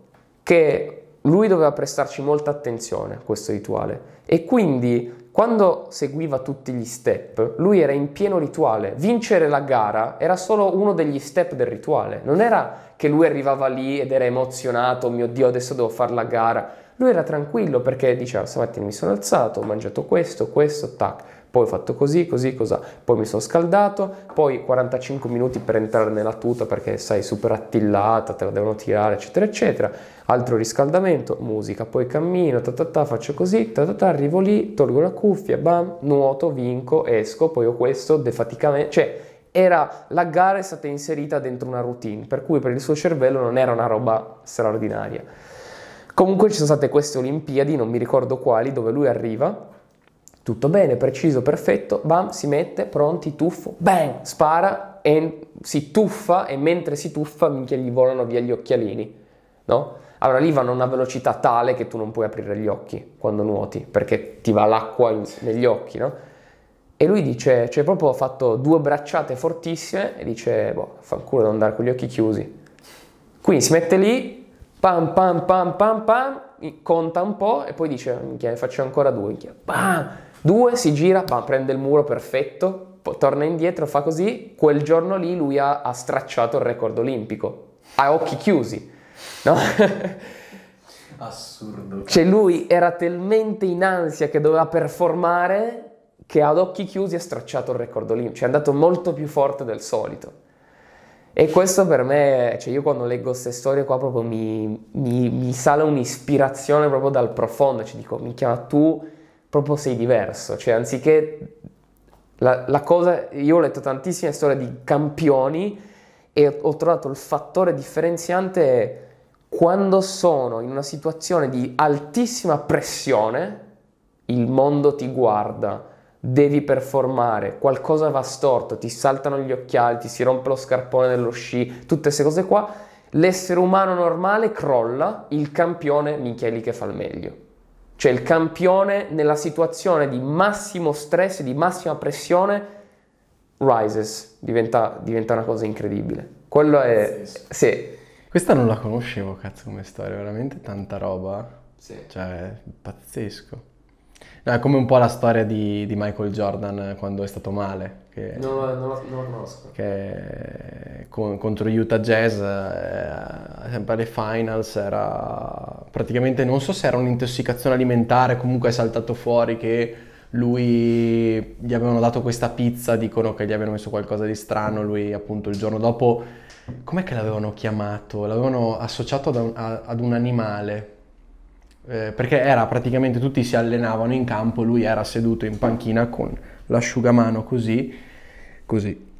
che lui doveva prestarci molta attenzione a questo rituale e quindi quando seguiva tutti gli step, lui era in pieno rituale. Vincere la gara era solo uno degli step del rituale, non era che lui arrivava lì ed era emozionato, mio Dio, adesso devo fare la gara. Lui era tranquillo perché diceva stamattina mi sono alzato, ho mangiato questo, questo, tac, poi ho fatto così, così, così, poi mi sono scaldato, poi 45 minuti per entrare nella tuta perché sai super attillata, te la devono tirare, eccetera, eccetera, altro riscaldamento, musica, poi cammino, ta ta ta, faccio così, ta ta ta, arrivo lì, tolgo la cuffia, bam, nuoto, vinco, esco, poi ho questo, defaticamente, cioè era, la gara è stata inserita dentro una routine, per cui per il suo cervello non era una roba straordinaria. Comunque ci sono state queste Olimpiadi, non mi ricordo quali, dove lui arriva, tutto bene, preciso, perfetto, bam, si mette, pronti, tuffo, bang, spara e si tuffa e mentre si tuffa minchia gli volano via gli occhialini, no? Allora lì vanno a una velocità tale che tu non puoi aprire gli occhi quando nuoti, perché ti va l'acqua in- negli occhi, no? E lui dice, cioè proprio ha fatto due bracciate fortissime e dice, boh, fanculo devo andare con gli occhi chiusi. Quindi si mette lì, pam pam pam pam pam, conta un po' e poi dice, minchia, ne faccio ancora due, minchia, pam, due, si gira, pam, prende il muro perfetto, torna indietro, fa così, quel giorno lì lui ha, ha stracciato il record olimpico, a occhi chiusi, no? Assurdo. Cioè lui era talmente in ansia che doveva performare che ad occhi chiusi ha stracciato il record olimpico, cioè è andato molto più forte del solito. E questo per me, cioè io quando leggo queste storie qua proprio mi, mi- mi sale un'ispirazione proprio dal profondo, cioè dico, minchia, ma tu proprio sei diverso, cioè anziché la, la cosa, io ho letto tantissime storie di campioni e ho trovato il fattore differenziante quando sono in una situazione di altissima pressione, il mondo ti guarda, devi performare, qualcosa va storto, ti saltano gli occhiali, ti si rompe lo scarpone dello sci, tutte queste cose qua, l'essere umano normale crolla, il campione minchia è lì che fa il meglio. Cioè il campione nella situazione di massimo stress, di massima pressione, rises, diventa, diventa una cosa incredibile. Quello è... Sì, Questa non la conoscevo, cazzo, come storia, veramente tanta roba. Sì. Cioè, pazzesco. No, è come un po' la storia di, di Michael Jordan quando è stato male, che, Non, lo- non lo- non lo conosco. che con- contro Utah Jazz, eh, sempre alle finals, era praticamente, non so se era un'intossicazione alimentare, comunque è saltato fuori che lui gli avevano dato questa pizza, dicono che gli avevano messo qualcosa di strano, lui appunto il giorno dopo, com'è che l'avevano chiamato? L'avevano associato ad un, a- ad un animale, eh, perché era praticamente tutti si allenavano in campo, lui era seduto in panchina con l'asciugamano così, così.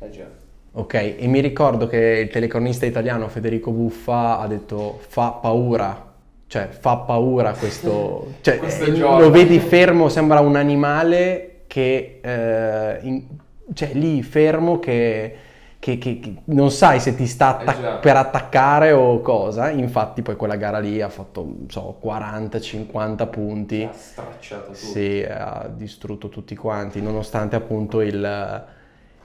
Eh già. Ok, e mi ricordo che il telecronista italiano Federico Buffa ha detto fa paura, cioè fa paura questo, cioè Questo eh, lo vedi fermo, sembra un animale che, eh, in- cioè lì fermo che, che- che- che non sai se ti sta atta- Eh già. per attaccare o cosa, infatti poi quella gara lì ha fatto, so, 40-50 punti. Ha stracciato tutto. Sì, ha distrutto tutti quanti, nonostante appunto il-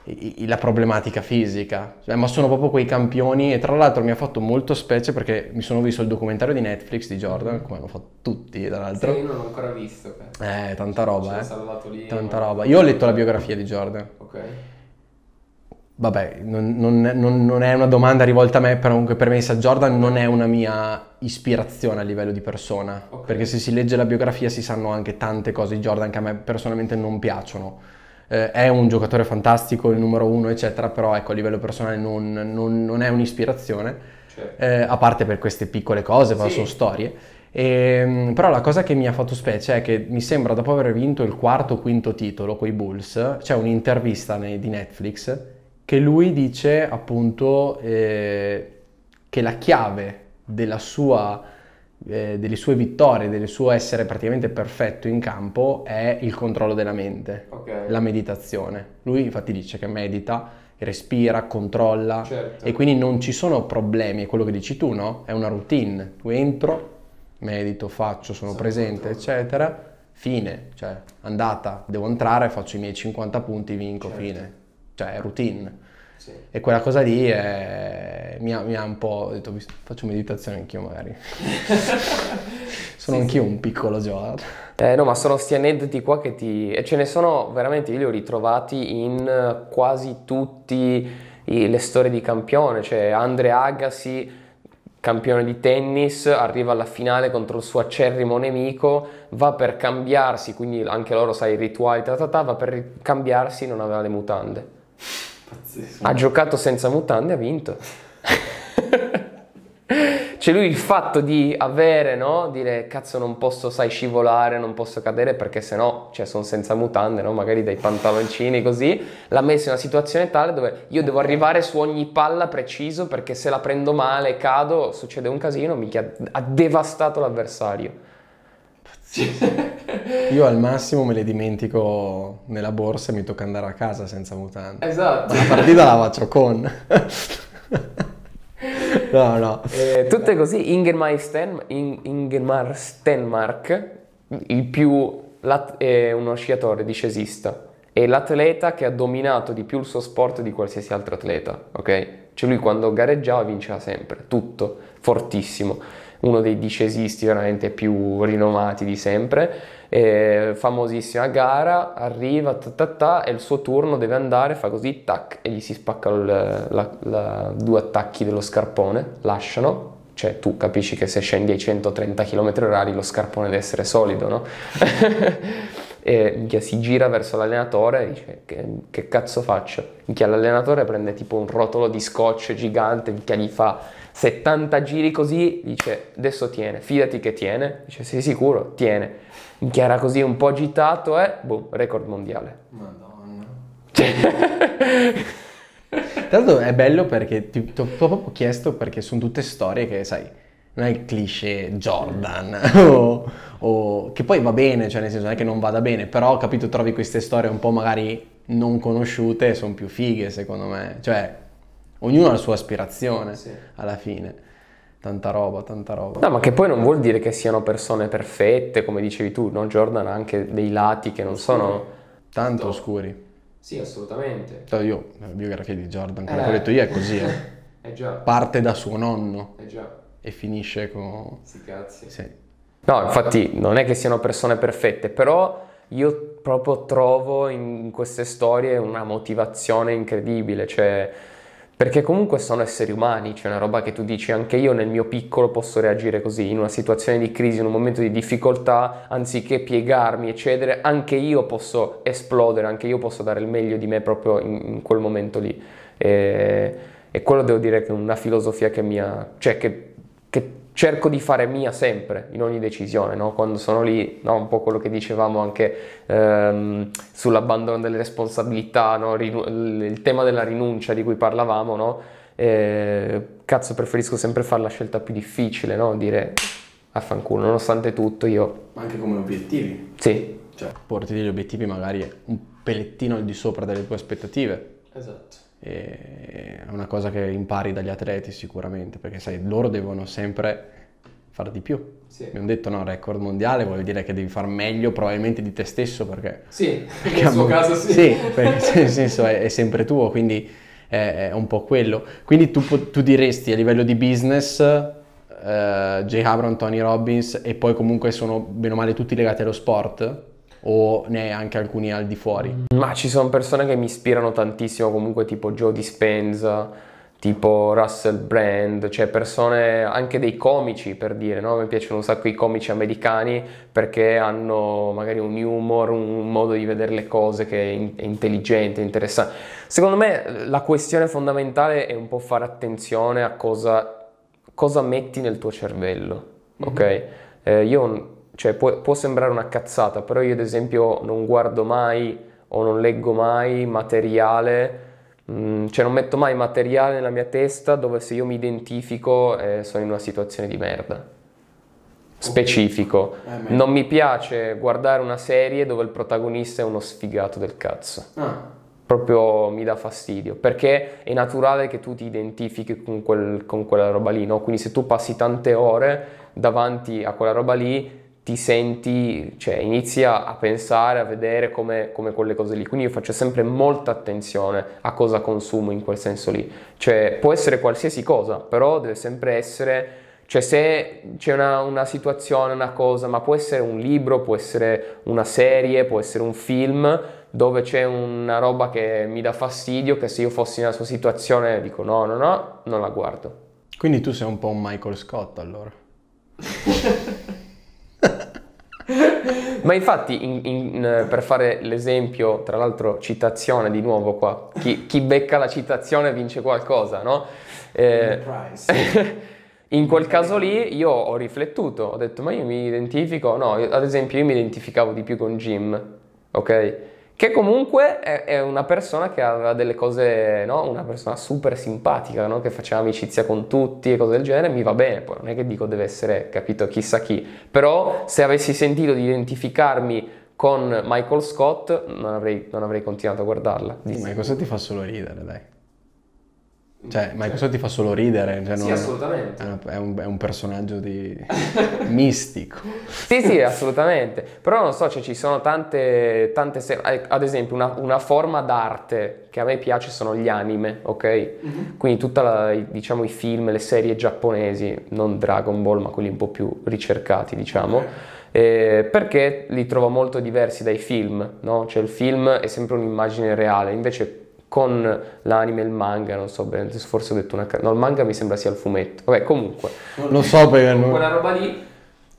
i- la problematica fisica. Cioè, ma sono proprio quei campioni e tra l'altro mi ha fatto molto specie perché mi sono visto il documentario di Netflix di Jordan, come hanno fatto tutti tra Sì, l'altro. io non l'ho ancora visto. Eh, tanta Ci roba, ho eh. salvato lì. Tanta roba. Io ho letto la biografia di Jordan. Ok. Vabbè, non, non- non- non è una domanda rivolta a me, però comunque per me sa Jordan non è una mia ispirazione a livello di persona, Ok. perché se si legge la biografia si sanno anche tante cose di Jordan che a me personalmente non piacciono. Eh, è un giocatore fantastico, il numero uno, eccetera, però ecco, a livello personale non, non- non è un'ispirazione, Certo. eh, a parte per queste piccole cose, però Sì. sono storie. Ehm, però la cosa che mi ha fatto specie è che mi sembra dopo aver vinto il quarto o quinto titolo con i Bulls, c'è un'intervista nei- di Netflix che lui dice appunto eh, che la chiave della sua, eh, delle sue vittorie, del suo essere praticamente perfetto in campo è il controllo della mente, Ok. la meditazione. Lui infatti dice che medita, respira, controlla Certo. e quindi non ci sono problemi, è quello che dici tu, no? È una routine. Tu entro, medito, faccio, sono Sono presente, controllo. eccetera. Fine, cioè andata, devo entrare, faccio i miei 50 punti, vinco, Certo. fine. Cioè è routine. Sì. E quella cosa lì è- mi, ha, mi ha un po' ho detto, "Vis- faccio meditazione anch'io magari. sono Sì, anch'io sì. un piccolo Giovanni. Eh, no, ma sono sti aneddoti qua che ti... E ce ne sono veramente, io li ho ritrovati in quasi tutte le storie di campione, cioè Andre Agassi, campione di tennis, arriva alla finale contro il suo acerrimo nemico, va per cambiarsi, quindi anche loro sai i rituali, ta ta ta, va per cambiarsi, non aveva le mutande. Pazzesco. Ha giocato senza mutande, ha vinto. Cioè lui il fatto di avere, no? Dire cazzo non posso, sai, scivolare, non posso cadere perché sennò, cioè sono senza mutande, no? Magari dai pantaloncini così, l'ha messo in una situazione tale dove io devo arrivare su ogni palla preciso perché se la prendo male e cado succede un casino, minchia, ha devastato l'avversario. Io al massimo me le dimentico nella borsa e mi tocca andare a casa senza mutande. Esatto. La partita la faccio con. no, no. Eh, tutte così, Ingemar, Sten, In- Ingemar Stenmark, il più, l'at- è uno sciatore discesista, è l'atleta che ha dominato di più il suo sport di qualsiasi altro atleta, ok? Cioè lui quando gareggiava vinceva sempre, tutto, fortissimo, uno dei discesisti veramente più rinomati di sempre, eh, famosissima gara, arriva, ta, ta, ta, è il suo turno, deve andare, fa così, tac, e gli si spaccano due attacchi dello scarpone, lasciano, cioè tu capisci che se scendi ai 130 km orari lo scarpone deve essere solido, no? e si gira verso l'allenatore e dice che, che cazzo faccio? Minchia, l'allenatore prende tipo un rotolo di scotch gigante, minchia, gli fa 70 giri così, dice adesso tiene, fidati che tiene, dice sei sicuro? Tiene. Minchia, era così un po' agitato e boom, record mondiale. Madonna. Tra l'altro è bello perché ti ti ho proprio chiesto perché sono tutte storie che, sai, non è il cliché Jordan o, o- che poi va bene, cioè nel senso non è che non vada bene, però capito, trovi queste storie un po' magari non conosciute sono più fighe secondo me, cioè ognuno ha la sua aspirazione Sì. alla fine. Tanta roba, tanta roba. No, ma che poi non vuol dire che siano persone perfette, come dicevi tu, no? Jordan ha anche dei lati che non sono... Tanto oscuri. Sì, assolutamente. Cioè, Io, la biografia di Jordan, quello Eh. che ho detto io è così, eh. Eh già, Parte da suo nonno eh già. e finisce con... Sti cazzi. Sì. No, infatti non è che siano persone perfette, però io proprio trovo in queste storie una motivazione incredibile, cioè perché comunque sono esseri umani, c'è una roba che tu dici anche io nel mio piccolo posso reagire così, in una situazione di crisi, in un momento di difficoltà, anziché piegarmi e cedere, anche io posso esplodere, anche io posso dare il meglio di me proprio in, in quel momento lì. E, e quello devo dire che è una filosofia che mi ha, cioè che, che cerco di fare mia sempre in ogni decisione, no? quando sono lì, no? un po' quello che dicevamo anche ehm, sull'abbandono delle responsabilità, no? Rinu- il tema della rinuncia di cui parlavamo, no? Eh, cazzo preferisco sempre fare la scelta più difficile, no? dire affanculo, nonostante tutto io Ma anche come obiettivi. sì, Cioè, Porti degli obiettivi magari un pelettino al di sopra delle tue aspettative. esatto. E è una cosa che impari dagli atleti sicuramente, perché sai, loro devono sempre fare di più. Sì. Abbiamo detto no, record mondiale vuol dire che devi far meglio probabilmente di te stesso perché... Sì, perché abbiamo- Sì, perché nel senso è, è sempre tuo, quindi è, è un po' quello. Quindi tu, tu diresti a livello di business, eh, Jay Abram, Tony Robbins e poi comunque sono bene o male tutti legati allo sport o ne hai anche alcuni al di fuori? Ma ci sono persone che mi ispirano tantissimo, comunque tipo Joe Dispenza, tipo Russell Brand, cioè persone, anche dei comici per dire, no? Mi piacciono un sacco i comici americani perché hanno magari un humor, un modo di vedere le cose che è, in- è intelligente, interessante. Secondo me la questione fondamentale è un po' fare attenzione a cosa, cosa metti nel tuo cervello, ok? Eh, io, cioè, può, può sembrare una cazzata, però io ad esempio non guardo mai o non leggo mai materiale, mm, cioè non metto mai materiale nella mia testa dove se io mi identifico eh, sono in una situazione di merda. Specifico. Eh, Non mi piace guardare una serie dove il protagonista è uno sfigato del cazzo ah, proprio mi dà fastidio perché è naturale che tu ti identifichi con, quel- con quella roba lì, no? Quindi se tu passi tante ore davanti a quella roba lì ti senti, cioè inizi a a pensare, a vedere come, come quelle cose lì. Quindi io faccio sempre molta attenzione a cosa consumo in quel senso lì. Cioè può essere qualsiasi cosa, però deve sempre essere, cioè se c'è una, una situazione, una cosa, ma può essere un libro, può essere una serie, può essere un film, dove c'è una roba che mi dà fastidio, che se io fossi nella sua situazione dico no, no, no, non la guardo. Quindi tu sei un po' un Michael Scott allora. Ma infatti, in- in- eh, per fare l'esempio, tra l'altro citazione di nuovo qua, chi, chi becca la citazione vince qualcosa, no? Eh, in quel caso lì io ho riflettuto, ho detto ma io mi identifico, no, ad esempio io mi identificavo di più con Jim, ok? Che comunque è, è una persona che aveva delle cose, no? Una persona super simpatica, no? Che faceva amicizia con tutti e cose del genere, mi va bene, poi non è che dico deve essere, capito, chissà chi, però se avessi sentito di identificarmi con Michael Scott non avrei, non avrei continuato a guardarla. Sì, ma cosa ti fa solo ridere, dai? Cioè, ma cosa ti fa solo ridere? Cioè, non- assolutamente. È, una- è un, è un personaggio di... mistico. Sì, sì, assolutamente. Però non so, cioè, ci sono tante, tante se- ad esempio una, una forma d'arte che a me piace sono gli anime, ok? Quindi tutta la, i- diciamo i film, le serie giapponesi, non Dragon Ball, ma quelli un po' più ricercati, diciamo. Eh, perché li trovo molto diversi dai film, no? Cioè il film è sempre un'immagine reale, invece con l'anime e il manga, non so bene, forse ho detto una... No, il manga mi sembra sia il fumetto. Vabbè, comunque. Lo so perché non... Quella roba lì,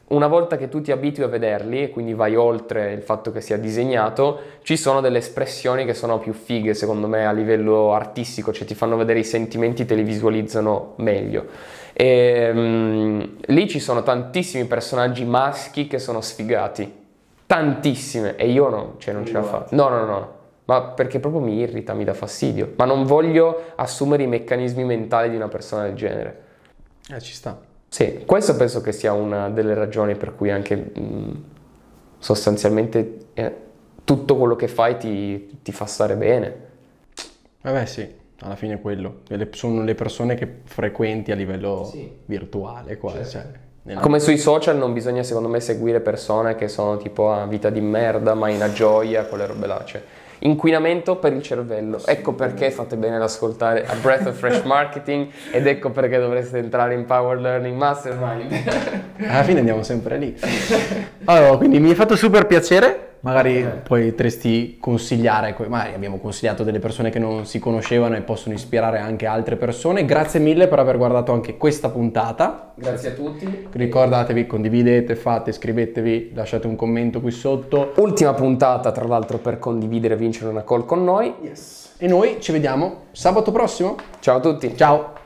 una volta che tu ti abitui a vederli, e quindi vai oltre il fatto che sia disegnato, ci sono delle espressioni che sono più fighe, secondo me, a livello artistico, cioè ti fanno vedere i sentimenti, te li visualizzano meglio. E, mm, lì ci sono tantissimi personaggi maschi che sono sfigati, tantissime, e io no, cioè non ce la faccio. No, no, no. Ma perché proprio mi irrita, mi dà fastidio. Ma non voglio assumere i meccanismi mentali di una persona del genere. Eh, ci sta. Sì, questo penso che sia una delle ragioni per cui anche mh, sostanzialmente eh, tutto quello che fai ti, ti fa stare bene. Vabbè, sì. alla fine è quello. Sono le persone che frequenti a livello Sì. virtuale qua. Certo. cioè, nella- Come sui social non bisogna secondo me seguire persone che sono tipo a vita di merda, mai una gioia, quelle robe là. Cioè, inquinamento per il cervello. Ecco perché fate bene ad ascoltare a Breath of Fresh Marketing ed ecco perché dovreste entrare in Power Learning Mastermind. Alla fine andiamo sempre lì. Allora, quindi mi è fatto super piacere. Magari poi potresti consigliare, magari abbiamo consigliato delle persone che non si conoscevano e possono ispirare anche altre persone. Grazie mille per aver guardato anche questa puntata. Grazie a tutti. Ricordatevi, condividete, fate, iscrivetevi, lasciate un commento qui sotto. Ultima puntata, tra l'altro, per condividere e vincere una call con noi. E noi ci vediamo sabato prossimo. Ciao a tutti. Ciao!